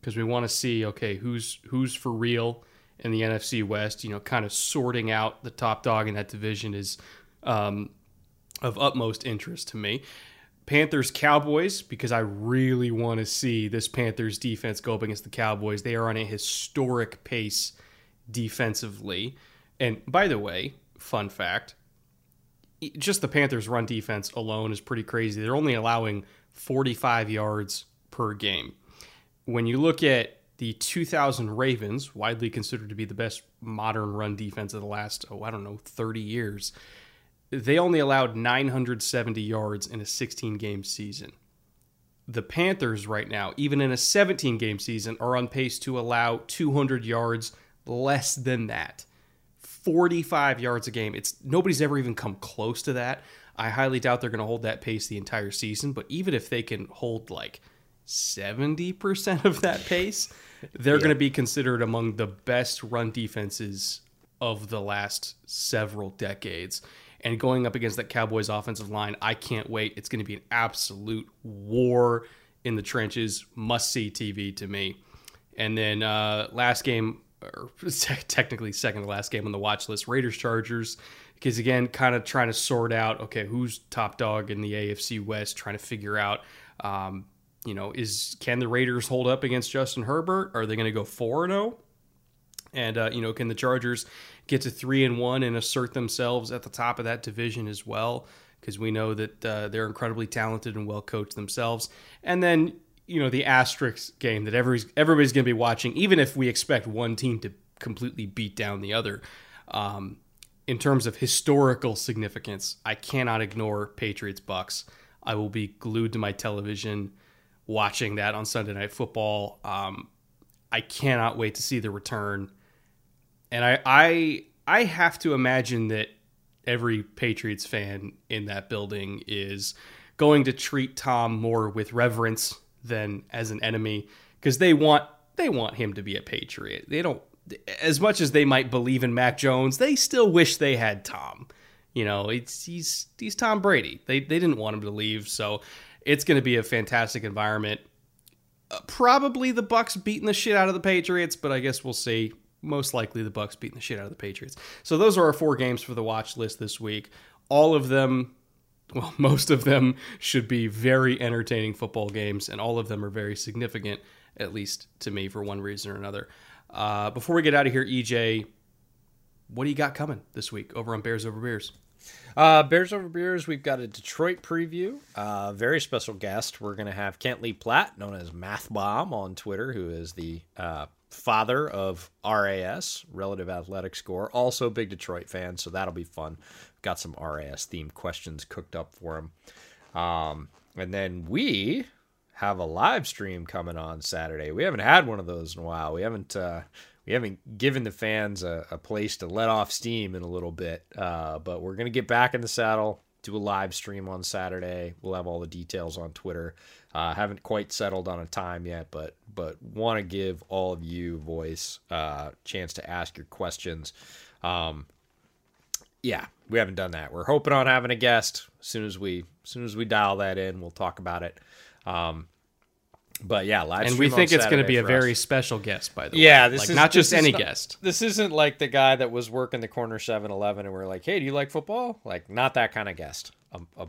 [SPEAKER 2] because we want to see okay who's who's for real in the NFC West. You know, kind of sorting out the top dog in that division is um, of utmost interest to me. Panthers Cowboys because I really want to see this Panthers defense go up against the Cowboys. They are on a historic pace defensively. And by the way, fun fact, just the Panthers run defense alone is pretty crazy. They're only allowing 45 yards per game when you look at the 2000 Ravens, widely considered to be the best modern run defense of the last, oh, I don't know, 30 years, they only allowed 970 yards in a 16 game season. The Panthers, right now, even in a 17 game season, are on pace to allow 200 yards less than that. 45 yards a game. It's nobody's ever even come close to that. I highly doubt they're going to hold that pace the entire season, but even if they can hold like 70% of that pace, they're (laughs) yeah. going to be considered among the best run defenses of the last several decades. And going up against that Cowboys offensive line, I can't wait. It's going to be an absolute war in the trenches. Must see TV to me. And then uh, last game, or (laughs) technically second to last game on the watch list, Raiders Chargers. Because again, kind of trying to sort out okay, who's top dog in the AFC West, trying to figure out um, you know, is can the Raiders hold up against Justin Herbert? Are they going to go four zero? Oh? And uh, you know, can the Chargers get to three and one and assert themselves at the top of that division as well? Because we know that uh, they're incredibly talented and well coached themselves. And then you know the asterisk game that everybody's everybody's going to be watching, even if we expect one team to completely beat down the other. Um, in terms of historical significance, I cannot ignore Patriots Bucks. I will be glued to my television watching that on Sunday Night Football. Um, I cannot wait to see the return, and I I I have to imagine that every Patriots fan in that building is going to treat Tom more with reverence than as an enemy because they want they want him to be a Patriot. They don't as much as they might believe in Mac Jones, they still wish they had Tom. You know, it's he's he's Tom Brady. They they didn't want him to leave, so it's going to be a fantastic environment. Uh, probably the Bucks beating the shit out of the Patriots, but I guess we'll see. Most likely the Bucks beating the shit out of the Patriots. So those are our four games for the watch list this week. All of them well, (laughs) most of them should be very entertaining football games, and all of them are very significant, at least to me, for one reason or another. Uh, before we get out of here, EJ, what do you got coming this week over on Bears Over Beers?
[SPEAKER 3] Uh, Bears Over Beers, we've got a Detroit preview. Uh, very special guest. We're going to have Kent Lee Platte, known as Math Bomb on Twitter, who is the uh, father of RAS, Relative Athletic Score. Also, big Detroit fan, so that'll be fun. Got some RAS themed questions cooked up for him. Um, and then we have a live stream coming on Saturday. We haven't had one of those in a while. We haven't uh, we haven't given the fans a, a, place to let off steam in a little bit. Uh, but we're gonna get back in the saddle, do a live stream on Saturday. We'll have all the details on Twitter. Uh, haven't quite settled on a time yet, but but want to give all of you voice uh, chance to ask your questions. Um, yeah, we haven't done that. We're hoping on having a guest as soon as we as soon as we dial that in. We'll talk about it. Um, but yeah, live
[SPEAKER 2] and we think it's going to be a very us. special guest, by the
[SPEAKER 3] yeah,
[SPEAKER 2] way.
[SPEAKER 3] this
[SPEAKER 2] like,
[SPEAKER 3] is
[SPEAKER 2] not just
[SPEAKER 3] this
[SPEAKER 2] any
[SPEAKER 3] not,
[SPEAKER 2] guest.
[SPEAKER 3] This isn't like the guy that was working the corner 7-Eleven and we're like, "Hey, do you like football?" Like, not that kind of guest. A, a,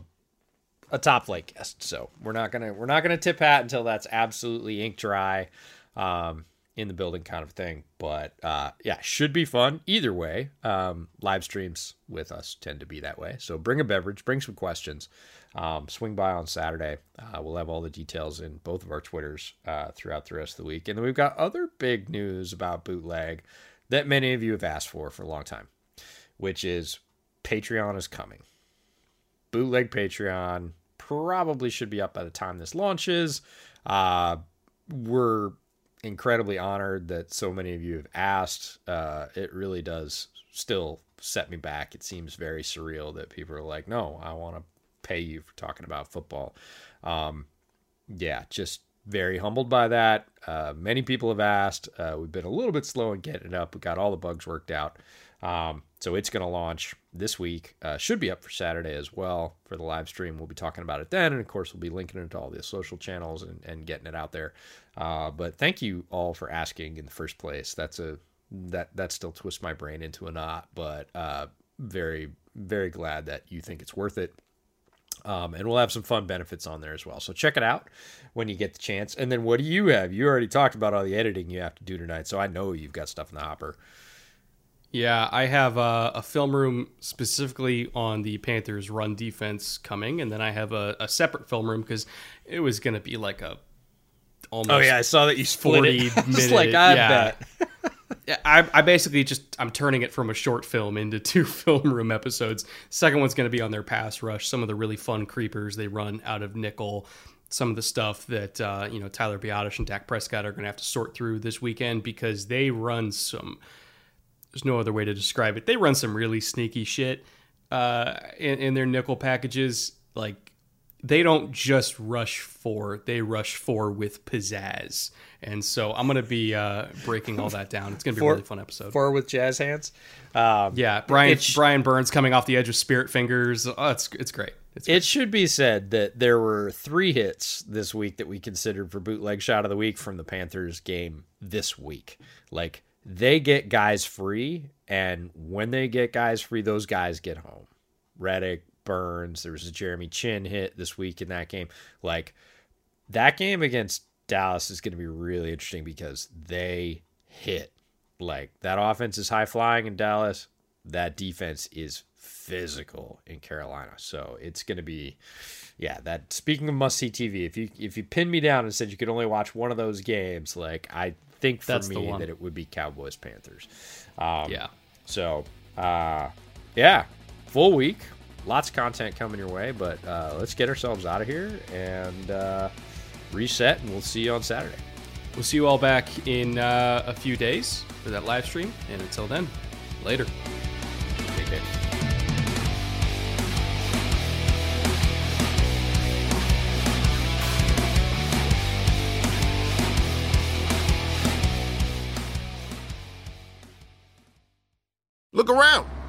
[SPEAKER 3] a top flight guest. So we're not gonna we're not gonna tip hat until that's absolutely ink dry. Um, in the building kind of thing. But uh, yeah, should be fun either way. Um, live streams with us tend to be that way. So bring a beverage, bring some questions. Um, swing by on Saturday. Uh, we'll have all the details in both of our Twitters uh, throughout the rest of the week. And then we've got other big news about bootleg that many of you have asked for for a long time, which is Patreon is coming. Bootleg Patreon probably should be up by the time this launches. Uh, we're incredibly honored that so many of you have asked. Uh, it really does still set me back. It seems very surreal that people are like, no, I want to pay you for talking about football. Um, yeah, just very humbled by that. Uh, many people have asked. Uh, we've been a little bit slow in getting it up. We got all the bugs worked out. Um, so it's going to launch this week. Uh, should be up for Saturday as well for the live stream. We'll be talking about it then. And of course, we'll be linking it to all the social channels and, and getting it out there. Uh, but thank you all for asking in the first place. That's a that that still twists my brain into a knot, but uh, very very glad that you think it's worth it. Um, and we'll have some fun benefits on there as well. So check it out when you get the chance. And then what do you have? You already talked about all the editing you have to do tonight, so I know you've got stuff in the hopper.
[SPEAKER 2] Yeah, I have a, a film room specifically on the Panthers' run defense coming, and then I have a, a separate film room because it was going to be like a
[SPEAKER 3] almost. Oh yeah, I saw that you split 40 (laughs)
[SPEAKER 2] it. minute. like I yeah. bet. (laughs) yeah, I, I basically just I'm turning it from a short film into two (laughs) film room episodes. Second one's going to be on their pass rush, some of the really fun creepers they run out of nickel, some of the stuff that uh, you know Tyler Biadasz and Dak Prescott are going to have to sort through this weekend because they run some. There's no other way to describe it. They run some really sneaky shit uh, in, in their nickel packages, like they don't just rush four; they rush four with pizzazz. And so I'm going to be uh, breaking all that down. It's going to be four, a really fun episode.
[SPEAKER 3] Four with jazz hands.
[SPEAKER 2] Um, yeah, Brian Brian Burns coming off the edge of spirit fingers. Oh, it's it's great. It's
[SPEAKER 3] great. It should be said that there were three hits this week that we considered for bootleg shot of the week from the Panthers game this week. Like they get guys free, and when they get guys free, those guys get home. Reddick, Burns. There was a Jeremy Chinn hit this week in that game. Like that game against Dallas is going to be really interesting because they hit. Like that offense is high flying in Dallas. That defense is physical in Carolina. So it's going to be, yeah. That speaking of must see TV, if you if you pinned me down and said you could only watch one of those games, like I think for
[SPEAKER 2] That's
[SPEAKER 3] me that it would be Cowboys Panthers.
[SPEAKER 2] Um, yeah.
[SPEAKER 3] So uh, yeah, full week, lots of content coming your way. But uh, let's get ourselves out of here and uh, reset, and we'll see you on Saturday.
[SPEAKER 2] We'll see you all back in uh, a few days for that live stream. And until then, later.
[SPEAKER 3] Take care.